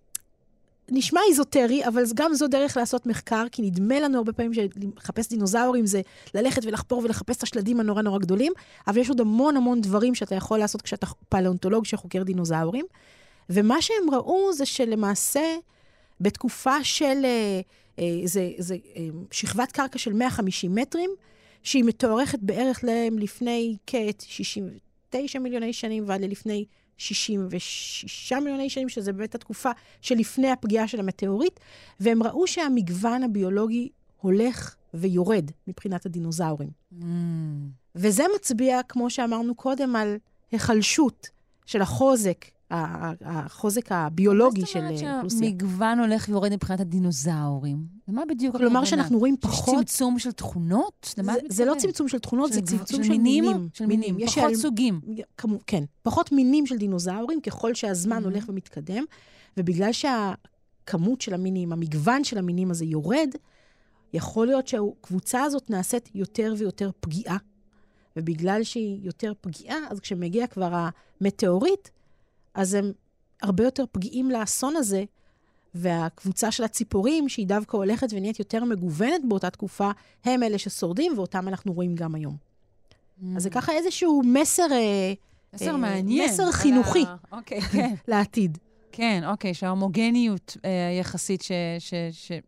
נשמע איזוטרי, אבל גם זו דרך לעשות מחקר, כי נדמה לנו הרבה פעמים שלחפש דינוזאורים זה ללכת ולחפור ולחפש את השלדים הנורא נורא גדולים, אבל יש עוד המון המון דברים שאתה יכול לעשות כשאתה פלאונטולוג שחוקר דינוזאורים. ומה שהם ראו זה שלמעשה, בתקופה של אה, אה, זה, זה אה, שכבת קרקע של 150 מטרים, שהיא מתוארכת בערך להם לפני כ-69 מיליוני שנים ועד ללפני 66 מיליוני שנים, שזה באמת התקופה שלפני הפגיעה של המטאוריט, והם ראו שהמגוון הביולוגי הולך ויורד מבחינת הדינוזאורים. Mm. וזה מצביע, כמו שאמרנו קודם, על היחלשות של החוזק, החוזק הביולוגי של מה זאת אה, אומרת אוכלוסייה. שהמגוון הולך ויורד מבחינת הדינוזאורים? למה בדיוק הכוונה? כלומר שאנחנו רואים פחות... יש צמצום של תכונות? זה, זה לא? צמצום של תכונות, זה צמצום של מינים? של מינים, יש פחות סוגים. כמו, כן, פחות מינים של דינוזאורים ככל שהזמן Mhm. הולך ומתקדם, ובגלל שהכמות של המינים, המגוון של המינים הזה יורד, יכול להיות שהקבוצה הזאת נעשית יותר ויותר פגיעה, ובגלל שהיא יותר פגיעה, אז כשמגיע כבר המטאוריט, אז הם הרבה יותר פגיעים לאסון הזה, והקבוצה של הציפורים, שהיא דווקא הולכת ונהיית יותר מגוונת באותה תקופה, הם אלה ששורדים, ואותם אנחנו רואים גם היום. אז זה Mm. ככה איזשהו מסר אה, מסר אה, מעניין. מסר על ה- חינוכי. אוקיי, כן. לעתיד. כן, אוקיי, שההומוגניות אה, היחסית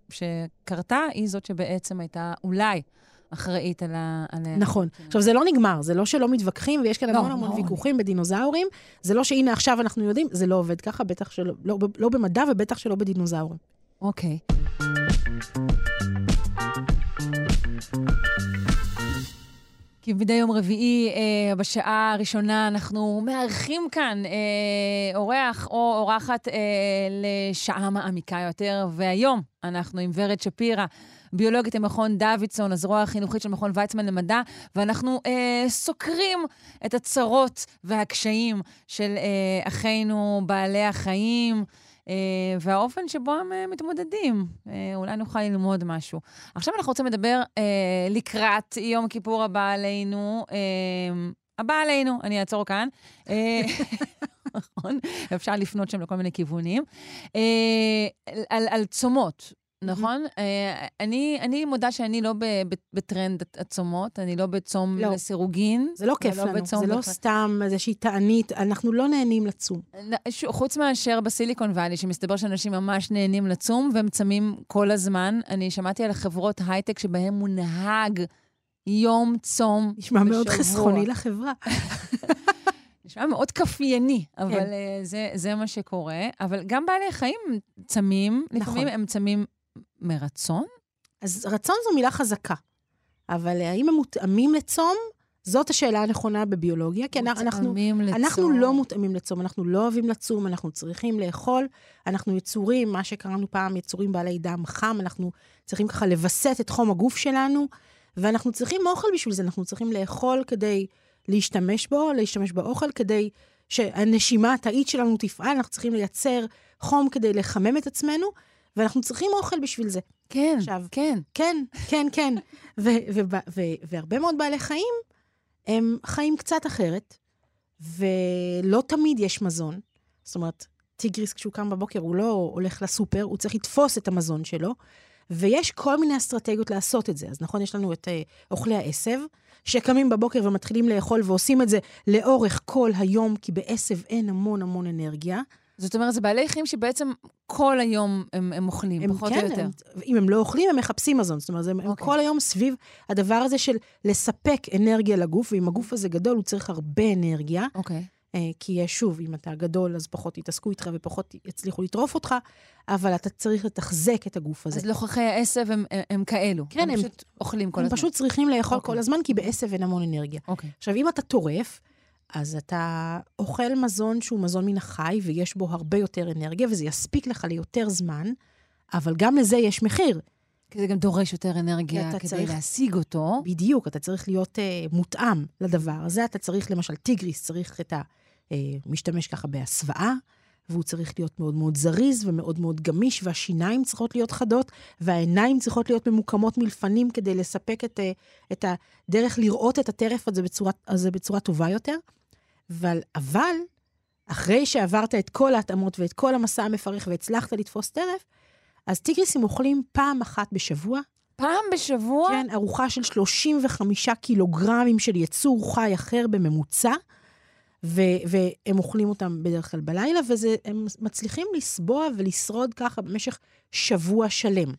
שקרתה, היא זאת שבעצם הייתה אולי אחראית על ה... על ה- נכון. כן. עכשיו, זה לא נגמר, זה לא שלא מתווכחים, ויש כאן לא, המון המון לא. ויכוחים בדינוזאורים. זה לא שהנה עכשיו אנחנו יודעים, זה לא עובד ככה, בטח שלא, לא, לא במדע ובטח שלא בדינוזאורים. אוקיי. כי מדי יום רביעי, אה, בשעה הראשונה, אנחנו מארחים כאן אה, אורח או אורחת אה, לשעה מעמיקה יותר, והיום אנחנו עם ורד שפירא, ביולוגית במכון דוידסון, הזרוע החינוכית של מכון ויצמן למדע, ואנחנו אה, סוקרים את הצרות והקשיים של אה, אחינו בעלי החיים. אה, והאופן שבו הם אה, מתמודדים. אה, אולי נוכל ללמוד משהו. עכשיו אנחנו רוצים לדבר אה, לקראת יום כיפור הבא עלינו. אה, הבא עלינו, אני אעצור כאן. נכון? אפשר לפנות שם לכל מיני כיוונים. אה, על, על צומות. נכון? אה, אני, אני מודה שאני לא בטרנד הצומות, אני לא בצום לא. לסירוגין. זה לא כיף ולא לנו, זה לא. סתם איזושהי תענית, אנחנו לא נהנים לצום. חוץ מאשר בסיליקון וואלי, שמסתבר שאנשים ממש נהנים לצום והם צמים כל הזמן. אני שמעתי על חברות הייטק שבהם מונהג יום צום נשמע מאוד בשבוע. חסכוני לחברה. נשמע מאוד כפייני, אבל כן. אה, זה, זה מה שקורה. אבל גם בעלי חיים צמים, לפעמים נכון. הם צמים מרצון. אז רצון זו מילה חזקה, אבל האם הם מותאמים לצום? זאת השאלה הנכונה בביולוגיה, כי אנחנו... לצום. אנחנו לא מותאמים לצום, אנחנו לא אוהבים לצום, אנחנו צריכים לאכול. אנחנו יצורים, מה שקראנו פעם, יצורים בעלי דם חם, אנחנו צריכים ככה לווסת את חום הגוף שלנו, ואנחנו צריכים אוכל בשביל זה, אנחנו צריכים לאכול כדי להשתמש בו, להשתמש באוכל כדי שהנשימה התאית שלנו תפעל, אנחנו צריכים לייצר חום כדי לחמם את עצמנו, ואנחנו צריכים אוכל בשביל זה. כן, עכשיו, כן. כן, כן, כן. והרבה מאוד בעלי חיים, הם חיים קצת אחרת, ולא תמיד יש מזון. זאת אומרת, טיגריס, כשהוא קם בבוקר, הוא לא הולך לסופר, הוא צריך לתפוס את המזון שלו, ויש כל מיני אסטרטגיות לעשות את זה. אז נכון, יש לנו את אה, אוכלי העשב, שקמים בבוקר ומתחילים לאכול ועושים את זה לאורך כל היום, כי בעשב אין המון המון אנרגיה. זאת אומרת, זה בעלי חיים שבעצם כל היום הם, הם אוכלים, הם פחות כן, או יותר. הם, אם הם לא אוכלים, הם מחפשים מזון. זאת אומרת, הם, הם אוקיי. כל היום סביב הדבר הזה של לספק אנרגיה לגוף, ואם הגוף הזה גדול, הוא צריך הרבה אנרגיה. אוקיי. אה, כי שוב, אם אתה גדול, אז פחות יתעסקו איתך ופחות יצליחו לטרוף אותך, אבל אתה צריך לתחזק את הגוף הזה. אז נוכחי העשב הם, הם, הם כאלו. כן, הם הם- פשוט אוכלים כל הם הזמן. פשוט צריכים לאכול אוקיי. כל הזמן, כי בעשב אין המון אנרגיה. אוקיי. עכשיו, אם אתה טורף, אז אתה אוכל מזון שהוא מזון מן החי, ויש בו הרבה יותר אנרגיה, וזה יספיק לך ליותר זמן, אבל גם לזה יש מחיר. כי זה גם דורש יותר אנרגיה כדי צריך- להשיג אותו. בדיוק, אתה צריך להיות uh, מותאם לדבר הזה. אתה צריך, למשל, טיגריס צריך את ה... Uh, משתמש ככה בהסוואה, והוא צריך להיות מאוד מאוד זריז ומאוד מאוד גמיש, והשיניים צריכות להיות חדות, והעיניים צריכות להיות ממוקמות מלפנים כדי לספק את, uh, את הדרך לראות את הטרף הזה בצורה, הזה בצורה טובה יותר. אבל, אבל, אחרי שעברת את כל ההתאמות ואת כל המסע המפרך והצלחת לתפוס טרף, אז טיגריסים אוכלים פעם אחת בשבוע, פעם בשבוע? כן, ארוחה של 35 קילוגרמים של יצור חי אחר בממוצע, ו- והם אוכלים אותם בדרך כלל בלילה, והם מצליחים לסבוע ולשרוד ככה במשך שבוע שלם.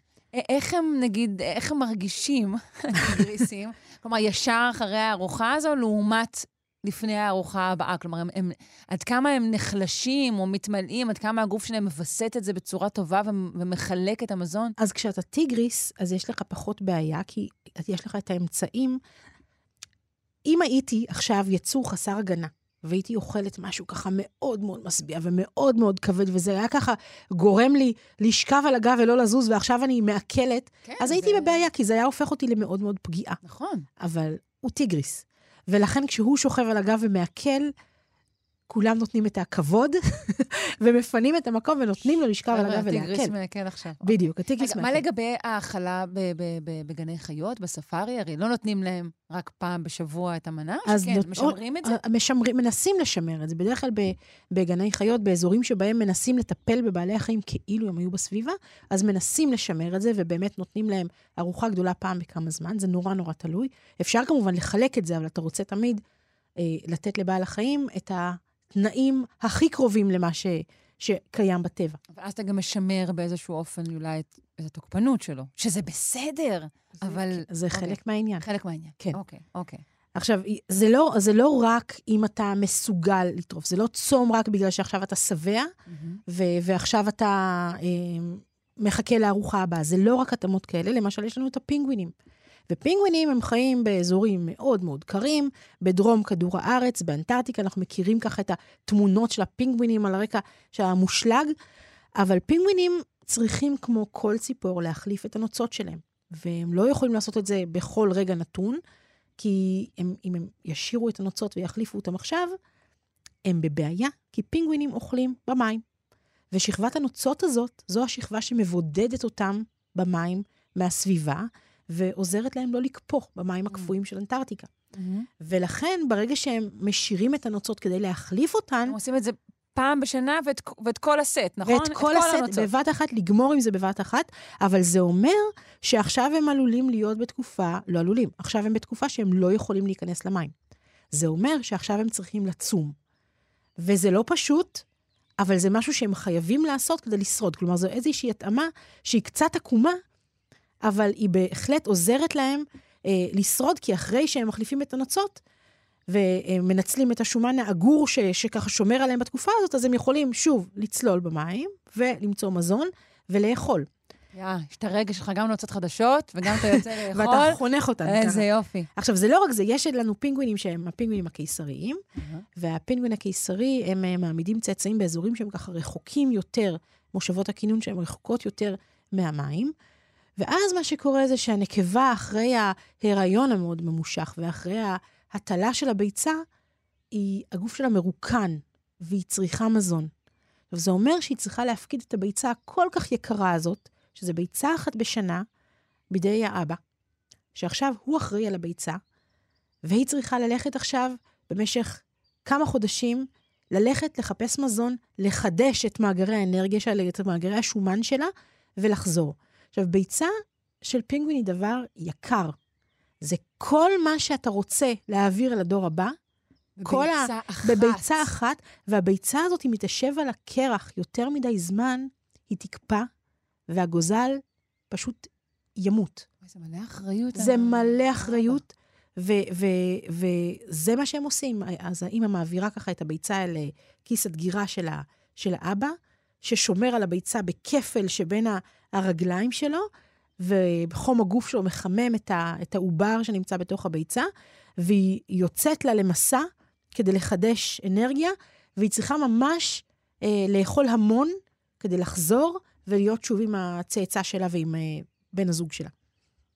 איך הם, נגיד, איך הם מרגישים, הגריסים? כלומר, ישר אחרי הארוחה הזו, לעומת לפני הארוחה הבאה. כלומר, הם, הם, עד כמה הם נחלשים או מתמלאים, עד כמה הגוף שלהם מווסת את זה בצורה טובה ומחלק את המזון? אז כשאתה טיגריס, אז יש לך פחות בעיה, כי יש לך את האמצעים. אם הייתי עכשיו יצור חסר הגנה, והייתי אוכלת משהו ככה מאוד מאוד משביע ומאוד מאוד כבד, וזה היה ככה גורם לי לשכב על הגב ולא לזוז, ועכשיו אני מעכלת, כן, אז הייתי בבעיה, כי זה היה הופך אותי למאוד מאוד פגיעה. נכון. אבל הוא טיגריס. ולכן כשהוא שוכב על הגב ומעכל, כולם נותנים את הכבוד, ומפנים את המקום ונותנים לו לשכב על הגב הטיגריס ולעכל. מעכל עכשיו. בדיוק, הטיגריס רגע, מה מעכל. לגבי האכלה ב- ב- ב- בגני חיות, בספארי? הרי לא נותנים להם רק פעם בשבוע את המנה, שכן, נות- משמרים את זה? אה, משמרים, מנסים לשמר את זה. בדרך כלל בגני חיות, באזורים שבהם מנסים לטפל בבעלי החיים כאילו הם היו בסביבה, אז מנסים לשמר את זה, ובאמת נותנים להם ארוחה גדולה פעם בכמה זמן, זה נורא נורא תלוי. אפשר כמובן לחלק את זה, אבל אתה רוצה תמיד אה, לתת לבעל החיים את התנאים הכי קרובים למה ש... שקיים בטבע. ואז אתה גם משמר באיזשהו אופן אולי את, את התוקפנות שלו, שזה בסדר, אבל... זה אוקיי. חלק מהעניין. חלק מהעניין. כן. אוקיי, אוקיי. עכשיו, זה לא, זה לא רק אם אתה מסוגל לטרוף, זה לא צום רק בגלל שעכשיו אתה שבע, ו- ועכשיו אתה אה, מחכה לארוחה הבאה. זה לא רק התאמות כאלה, למשל, יש לנו את הפינגווינים. ופינגווינים הם חיים באזורים מאוד מאוד קרים, בדרום כדור הארץ, באנטארקטיקה, אנחנו מכירים ככה את התמונות של הפינגווינים על הרקע של המושלג, אבל פינגווינים צריכים, כמו כל ציפור, להחליף את הנוצות שלהם. והם לא יכולים לעשות את זה בכל רגע נתון, כי הם, אם הם ישאירו את הנוצות ויחליפו אותם עכשיו, הם בבעיה, כי פינגווינים אוכלים במים. ושכבת הנוצות הזאת, זו השכבה שמבודדת אותם במים מהסביבה, ועוזרת להם לא לקפוא במים הקפואים של אנטארקטיקה. ולכן, ברגע שהם משאירים את הנוצות כדי להחליף אותן, הם עושים את זה פעם בשנה ואת, ואת כל הסט, נכון? ואת כל הסט, הנוצות. בבת אחת, לגמור עם זה בבת אחת, אבל זה אומר שעכשיו הם עלולים להיות בתקופה, לא עלולים, עכשיו הם בתקופה שהם לא יכולים להיכנס למים. זה אומר שעכשיו הם צריכים לצום. וזה לא פשוט, אבל זה משהו שהם חייבים לעשות כדי לשרוד. כלומר, זו איזושהי התאמה שהיא קצת עקומה, אבל היא בהחלט עוזרת להם אה, לשרוד, כי אחרי שהם מחליפים את הנוצות, ומנצלים את השומן העגור ש, שככה שומר עליהם בתקופה הזאת, אז הם יכולים שוב לצלול במים ולמצוא מזון ולאכול. יא, יש את הרגע שלך גם להוצאות חדשות, וגם אתה יוצא לאכול. ואתה חונך. איזה ככה. יופי. עכשיו, זה לא רק זה, יש לנו פינגווינים שהם הפינגווינים הקיסריים, והפינגווין הקיסרי, הם אה, מעמידים צאצאים באזורים שהם ככה רחוקים יותר, מושבות הכינון שהן רחוקות יותר מהמים. ואז מה שקורה זה שהנקבה, אחרי ההיריון המאוד ממושך, ואחרי ההטלה של הביצה, היא, הגוף שלה מרוקן, והיא צריכה מזון. עכשיו, זה אומר שהיא צריכה להפקיד את הביצה הכל כך יקרה הזאת, שזה ביצה אחת בשנה, בידי האבא, שעכשיו הוא אחראי על הביצה, והיא צריכה ללכת עכשיו במשך כמה חודשים, ללכת לחפש מזון, לחדש את מאגרי האנרגיה שלה, את מאגרי השומן שלה, ולחזור. עכשיו, ביצה של פינגווין היא דבר יקר. זה כל מה שאתה רוצה להעביר לדור הבא, כל ה- בביצה אחת. בביצה אחת, והביצה הזאת, אם היא תשב על הקרח יותר מדי זמן, היא תקפא, והגוזל פשוט ימות. זה מלא אחריות. זה ה- מלא אחריות, וזה מה שהם עושים. אז האמא מעבירה ככה את הביצה אל אה, כיס הדגירה של, ה, של האבא, ששומר על הביצה בכפל שבין הרגליים שלו, וחום הגוף שלו מחמם את, ה, את העובר שנמצא בתוך הביצה, והיא יוצאת לה למסע כדי לחדש אנרגיה, והיא צריכה ממש אה, לאכול המון כדי לחזור ולהיות שוב עם הצאצא שלה ועם אה, בן הזוג שלה.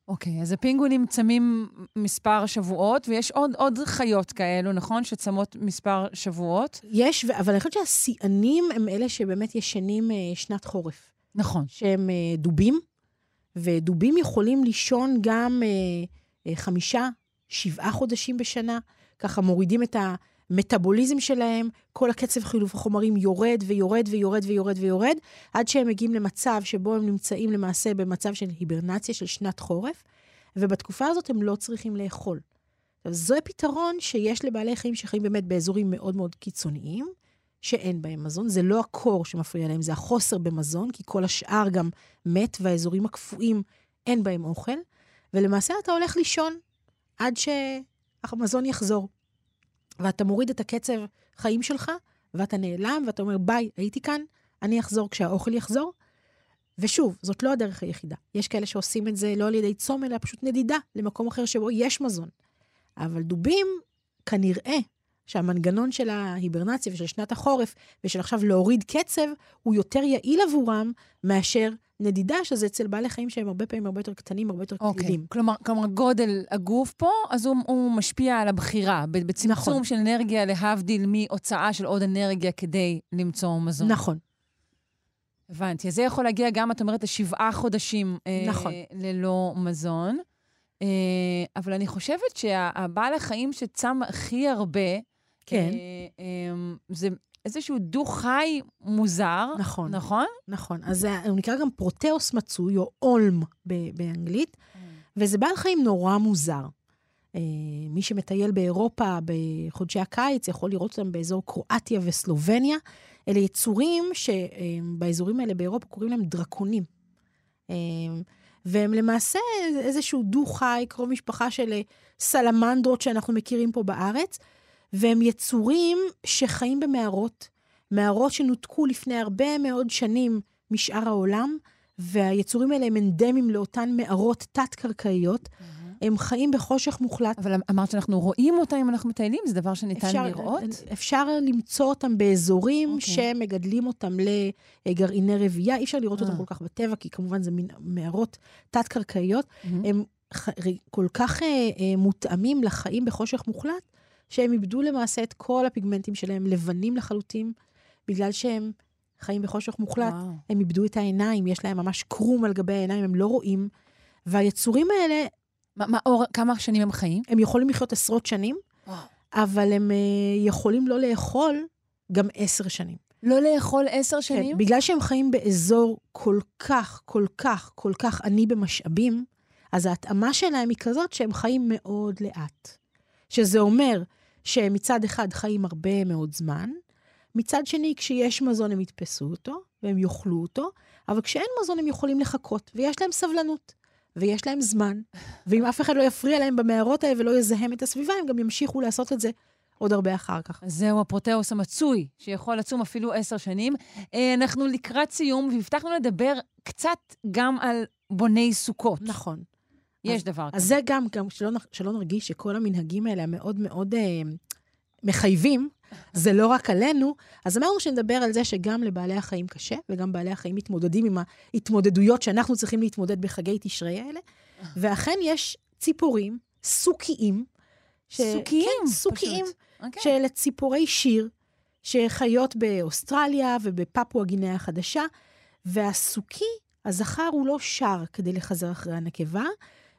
אוקיי, אז הפינגווינים צמים מספר שבועות, ויש עוד, עוד חיות כאלו, נכון? שצמות מספר שבועות. יש, אבל אני חושבת שהשיאנים הם אלה שבאמת ישנים אה, שנת חורף, נכון. שהם אה, דובים, ודובים יכולים לישון גם אה, חמישה, שבעה חודשים בשנה, ככה מורידים את המטאבוליזם שלהם, כל הקצב חילוף החומרים יורד ויורד ויורד ויורד ויורד, עד שהם מגיעים למצב שבו הם נמצאים למעשה במצב של היברנציה של שנת חורף, ובתקופה הזאת הם לא צריכים לאכול. עכשיו, זה פתרון שיש לבעלי חיים שחיים באמת באזורים מאוד מאוד קיצוניים, שאין בהם מזון. זה לא הקור שמפריע להם, זה החוסר במזון, כי כל השאר גם מת, והאזורים הקפואים, אין בהם אוכל. ולמעשה אתה הולך לישון עד שהמזון יחזור. ואתה מוריד את הקצב חיים שלך, ואתה נעלם, ואתה אומר, ביי, הייתי כאן, אני אחזור כשהאוכל יחזור. ושוב, זאת לא הדרך היחידה. יש כאלה שעושים את זה לא על ידי צום, אלא פשוט נדידה למקום אחר שבו יש מזון. אבל דובים, כנראה שהמנגנון של ההיברנציה ושל שנת החורף, ושל עכשיו להוריד קצב, הוא יותר יעיל עבורם מאשר נדידה, שזה אצל בעלי חיים שהם הרבה פעמים הרבה יותר קטנים, הרבה יותר אוקיי. כלילים. כלומר, כלומר, גודל הגוף פה, אז הוא, הוא משפיע על הבחירה, בצמצום נכון. של אנרגיה, להבדיל מהוצאה של עוד אנרגיה כדי למצוא מזון. נכון. הבנתי. אז זה יכול להגיע גם, את אומרת, לשבעה חודשים אה, נכון. ללא מזון. אה, אבל אני חושבת שהבעל החיים שצם הכי הרבה, כן. אה, אה, זה איזשהו דו-חי מוזר, נכון. נכון? נכון. אז הוא נקרא גם פרוטאוס מצוי, או olm ב- באנגלית, וזה בעל חיים נורא מוזר. אה, מי שמטייל באירופה בחודשי הקיץ יכול לראות אותם באזור קרואטיה וסלובניה. אלה יצורים שבאזורים האלה באירופה קוראים להם דרקונים. אה, והם למעשה איזשהו דו-חי, קרוב משפחה של אה, סלמנדרות שאנחנו מכירים פה בארץ, והם יצורים שחיים במערות, מערות שנותקו לפני הרבה מאוד שנים משאר העולם, והיצורים האלה הם אנדמיים לאותן מערות תת-קרקעיות. הם חיים בחושך מוחלט. אבל אמרת שאנחנו רואים אותם אם אנחנו מטיילים, זה דבר שניתן אפשר, לראות? אפשר למצוא אותם באזורים אוקיי. okay. שמגדלים אותם לגרעיני רבייה. אי אפשר לראות אה. אותם כל כך בטבע, כי כמובן זה מין מערות תת-קרקעיות. מהמם. הם כל כך אה, אה, מותאמים לחיים בחושך מוחלט, שהם איבדו למעשה את כל הפיגמנטים שלהם לבנים לחלוטין, בגלל שהם חיים בחושך מוחלט. וואו. הם איבדו את העיניים, יש להם ממש קרום על גבי העיניים, הם לא רואים. והיצורים האלה, מה, מה, אור, כמה שנים הם חיים? הם יכולים לחיות עשרות שנים, וואו. אבל הם אה, יכולים לא לאכול גם עשר שנים. לא לאכול עשר שנים? כן, בגלל שהם חיים באזור כל כך, כל כך, כל כך עני במשאבים, אז ההתאמה שלהם היא כזאת שהם חיים מאוד לאט. שזה אומר שהם מצד אחד חיים הרבה מאוד זמן, מצד שני, כשיש מזון הם יתפסו אותו, והם יאכלו אותו, אבל כשאין מזון הם יכולים לחכות, ויש להם סבלנות, ויש להם זמן, ואם אף אחד לא יפריע להם במערות האלה ולא יזהם את הסביבה, הם גם ימשיכו לעשות את זה עוד הרבה אחר כך. זהו הפרוטאוס המצוי, שיכול לצום אפילו עשר שנים. אה, אנחנו לקראת סיום, והבטחנו לדבר קצת גם על בוני סוכות. נכון. יש אז- דבר אז כזה. זה גם, גם שלא, שלא נרגיש שכל המנהגים האלה המאוד מאוד אה, מחייבים, זה לא רק עלינו, אז אמרנו שנדבר על זה שגם לבעלי החיים קשה, וגם בעלי החיים מתמודדים עם ההתמודדויות שאנחנו צריכים להתמודד בחגי תשרי האלה, ואכן יש ציפורים, סוכיים, ש- סוכיים, כן, סוכיים, פשוט. אוקיי. שאלה ציפורי שיר, שחיות באוסטרליה ובפפואה גינאה החדשה, והסוכי, הזכר הוא לא שר כדי לחזר אחרי הנקבה,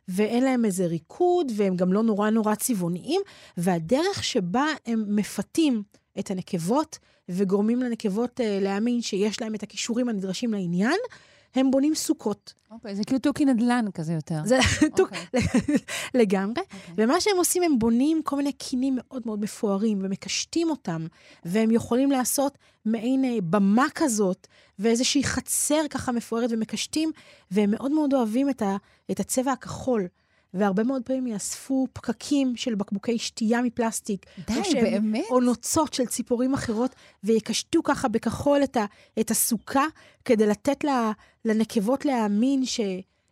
ואין להם איזה ריקוד, והם גם לא נורא נורא צבעוניים, והדרך שבה הם מפתים את הנקבות, וגורמים לנקבות uh, להאמין שיש להם את הכישורים הנדרשים לעניין, הם בונים סוכות. אוקיי, זה כאילו תוכי נדל"ן כזה יותר. זה אוקיי. לגמרי. אוקיי. ומה שהם עושים, הם בונים כל מיני קינים מאוד מאוד מפוארים ומקשטים אותם, והם יכולים לעשות מעין אה, במה כזאת, ואיזושהי חצר ככה מפוארת ומקשטים, והם מאוד מאוד אוהבים את, ה, את הצבע הכחול. והרבה מאוד פעמים יאספו פקקים של בקבוקי שתייה מפלסטיק. די, או שהם- באמת? או נוצות של ציפורים אחרות, ויקשטו ככה בכחול את, ה, את הסוכה, כדי לתת לה, לנקבות להאמין ש,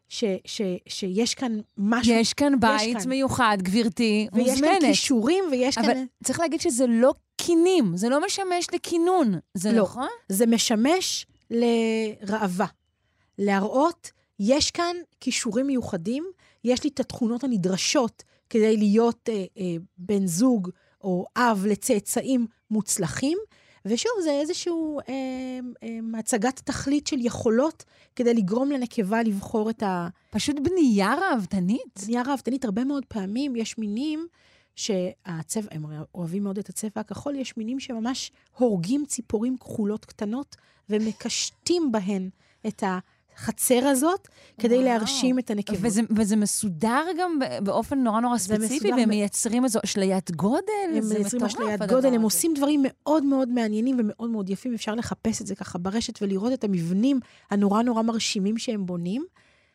ש, ש, שיש כאן משהו. יש כאן בית כאן. מיוחד, גברתי, ויש מוזמנת. כאן כישורים, ויש אבל כאן... צריך להגיד שזה לא קינים, זה לא משמש לכינון. זה לא. נכון? זה משמש לראווה. להראות, יש כאן כישורים מיוחדים, יש לי את התכונות הנדרשות כדי להיות אה, אה, בן זוג או אב לצאצאים מוצלחים, ושוב, זה איזשהו אה, אה, הצגת תכלית של יכולות כדי לגרום לנקבה לבחור את ה... פשוט בנייה ראוותנית. בנייה ראוותנית, הרבה מאוד פעמים יש מינים שהצבע, הם אוהבים מאוד את הצבע הכחול, יש מינים שממש הורגים ציפורים כחולות קטנות ומקשטים בהן את החצר הזאת כדי וואו. להרשים את הנקבות. וזה, וזה מסודר גם באופן נורא נורא ספציפי, והם מייצרים איזו אשליית גודל, הם זה מייצרים אשליית גודל, הם. עושים דברים מאוד מאוד מעניינים ומאוד מאוד יפים, אפשר לחפש את זה ככה ברשת ולראות את המבנים הנורא נורא מרשימים שהם בונים,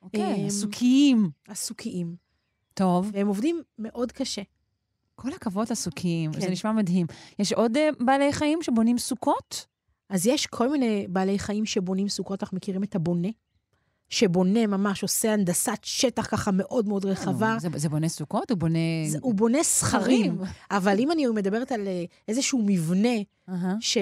אוקיי, סוכיים. הסוכיים. טוב, והם עובדים מאוד קשה. כל הכבוד לסוכים, כן. זה נשמע מדהים. יש עוד אה, בעלי חיים שבונים סוכות? אז יש כל מיני בעלי חיים שבונים סוכות, אנחנו מכירים את הבונה, שבונה ממש, עושה הנדסת שטח ככה מאוד מאוד רחבה. זה, זה בונה סוכות? הוא בונה... זה, הוא בונה סכרים, אבל אם אני מדברת על אה, איזשהו מבנה אהה. ש,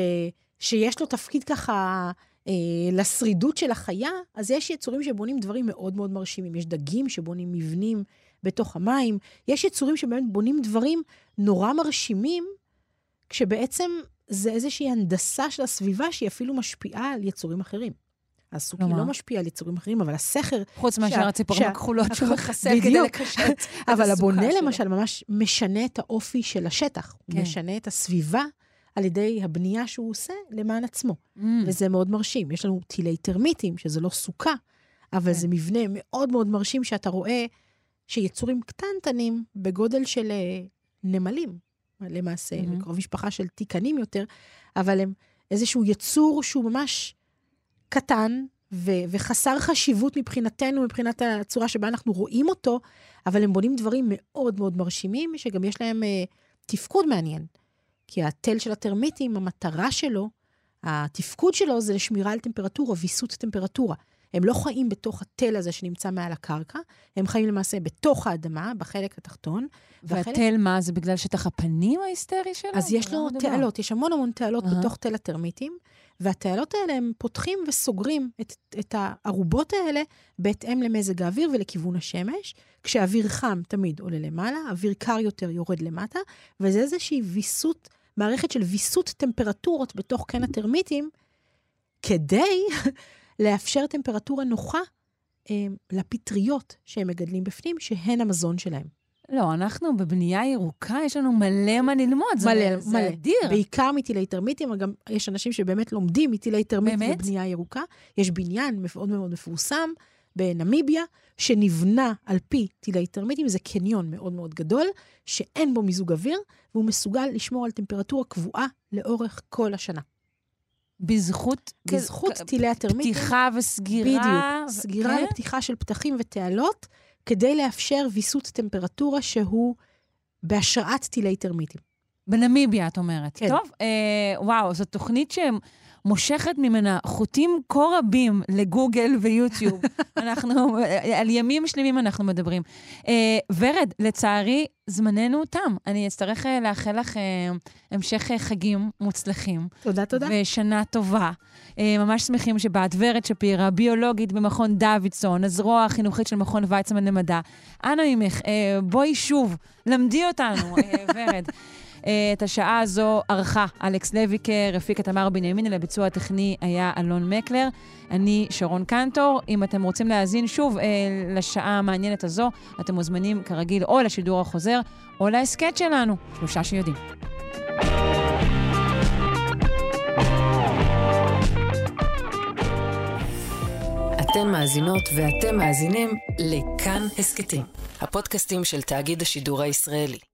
שיש לו תפקיד ככה אה, לשרידות של החיה, אז יש יצורים שבונים דברים מאוד מאוד מרשימים. יש דגים שבונים מבנים בתוך המים, יש יצורים שבאמת בונים דברים נורא מרשימים, כשבעצם זה איזושהי הנדסה של הסביבה שהיא אפילו משפיעה על יצורים אחרים. הסוכי כלומר? לא משפיע על יצורים אחרים, אבל הסכר חוץ מאשר הציפורים הכחולות שהוא מחסל כדי. לקשט אבל הבונה. למשל ממש משנה את האופי של השטח. כן. הוא משנה את הסביבה על ידי הבנייה שהוא עושה למען עצמו. Mm. וזה מאוד מרשים. יש לנו טילי טרמיטים, שזה לא סוכה, אבל כן. זה מבנה מאוד מאוד מרשים שאתה רואה שיצורים קטנטנים בגודל של אה, נמלים, למעשה, mm-hmm. קרוב משפחה של תיקנים יותר, אבל הם איזשהו יצור שהוא ממש קטן ו- וחסר חשיבות מבחינתנו, מבחינת הצורה שבה אנחנו רואים אותו, אבל הם בונים דברים מאוד מאוד מרשימים, שגם יש להם אה, תפקוד מעניין. כי התל של הטרמיטים, המטרה שלו, התפקוד שלו זה לשמירה על טמפרטורה, ויסות טמפרטורה. הם לא חיים בתוך התל הזה שנמצא מעל הקרקע, הם חיים למעשה בתוך האדמה, בחלק התחתון. והתל מה, זה בגלל שטח הפנים ההיסטרי שלו? אז יש לו מדובר? תעלות, יש המון המון תעלות אהה. בתוך תל הטרמיטים, והתעלות האלה, הם פותחים וסוגרים את, את הארובות האלה בהתאם למזג האוויר ולכיוון השמש. כשאוויר חם תמיד עולה למעלה, אוויר קר יותר יורד למטה, וזה איזושהי ויסות, מערכת של ויסות טמפרטורות בתוך קן הטרמיטים, כדי לאפשר טמפרטורה נוחה אה, לפטריות שהם מגדלים בפנים, שהן המזון שלהם. לא, אנחנו בבנייה ירוקה, יש לנו מלא מה ללמוד. זה- מלא, זה מלא. אדיר. בעיקר מטילי טרמיטים, אבל גם יש אנשים שבאמת לומדים מטילי טרמיטים באמת? בבנייה ירוקה. יש בניין מאוד מאוד מפורסם בנמיביה, שנבנה על פי טילי טרמיטים, זה קניון מאוד מאוד גדול, שאין בו מיזוג אוויר, והוא מסוגל לשמור על טמפרטורה קבועה לאורך כל השנה. בזכות... בזכות כ- טילי הטרמיטים. פתיחה וסגירה. בדיוק. סגירה כן? ופתיחה של פתחים ותעלות, כדי לאפשר ויסות טמפרטורה שהוא בהשראת טילי טרמיטים. בנמיביה, את אומרת. כן. טוב, אה, וואו, זו תוכנית שמושכת ממנה חוטים כה רבים לגוגל ויוטיוב. אנחנו, על ימים שלמים אנחנו מדברים. אה, ורד, לצערי, זמננו תם. אני אצטרך אה, לאחל לך אה, המשך אה, חגים מוצלחים. תודה, תודה. ושנה טובה. אה, ממש שמחים שבאת. ורד שפירא, ביולוגית במכון דוידסון, הזרוע החינוכית של מכון ויצמן למדע. אנא ממך, אה, בואי שוב, למדי אותנו, אה, ורד. אה, את השעה הזו ערכה אלכס לויקר, הפיקה תמר בנימין, לביצוע הטכני היה אלון מקלר. אני שרון קנטור. אם אתם רוצים להאזין שוב אה, לשעה המעניינת הזו, אתם מוזמנים כרגיל או לשידור החוזר או להסכת שלנו, שלושה שיודעים. אתן מאזינות ואתם מאזינים לכאן הסכתים, הפודקאסטים של תאגיד השידור הישראלי.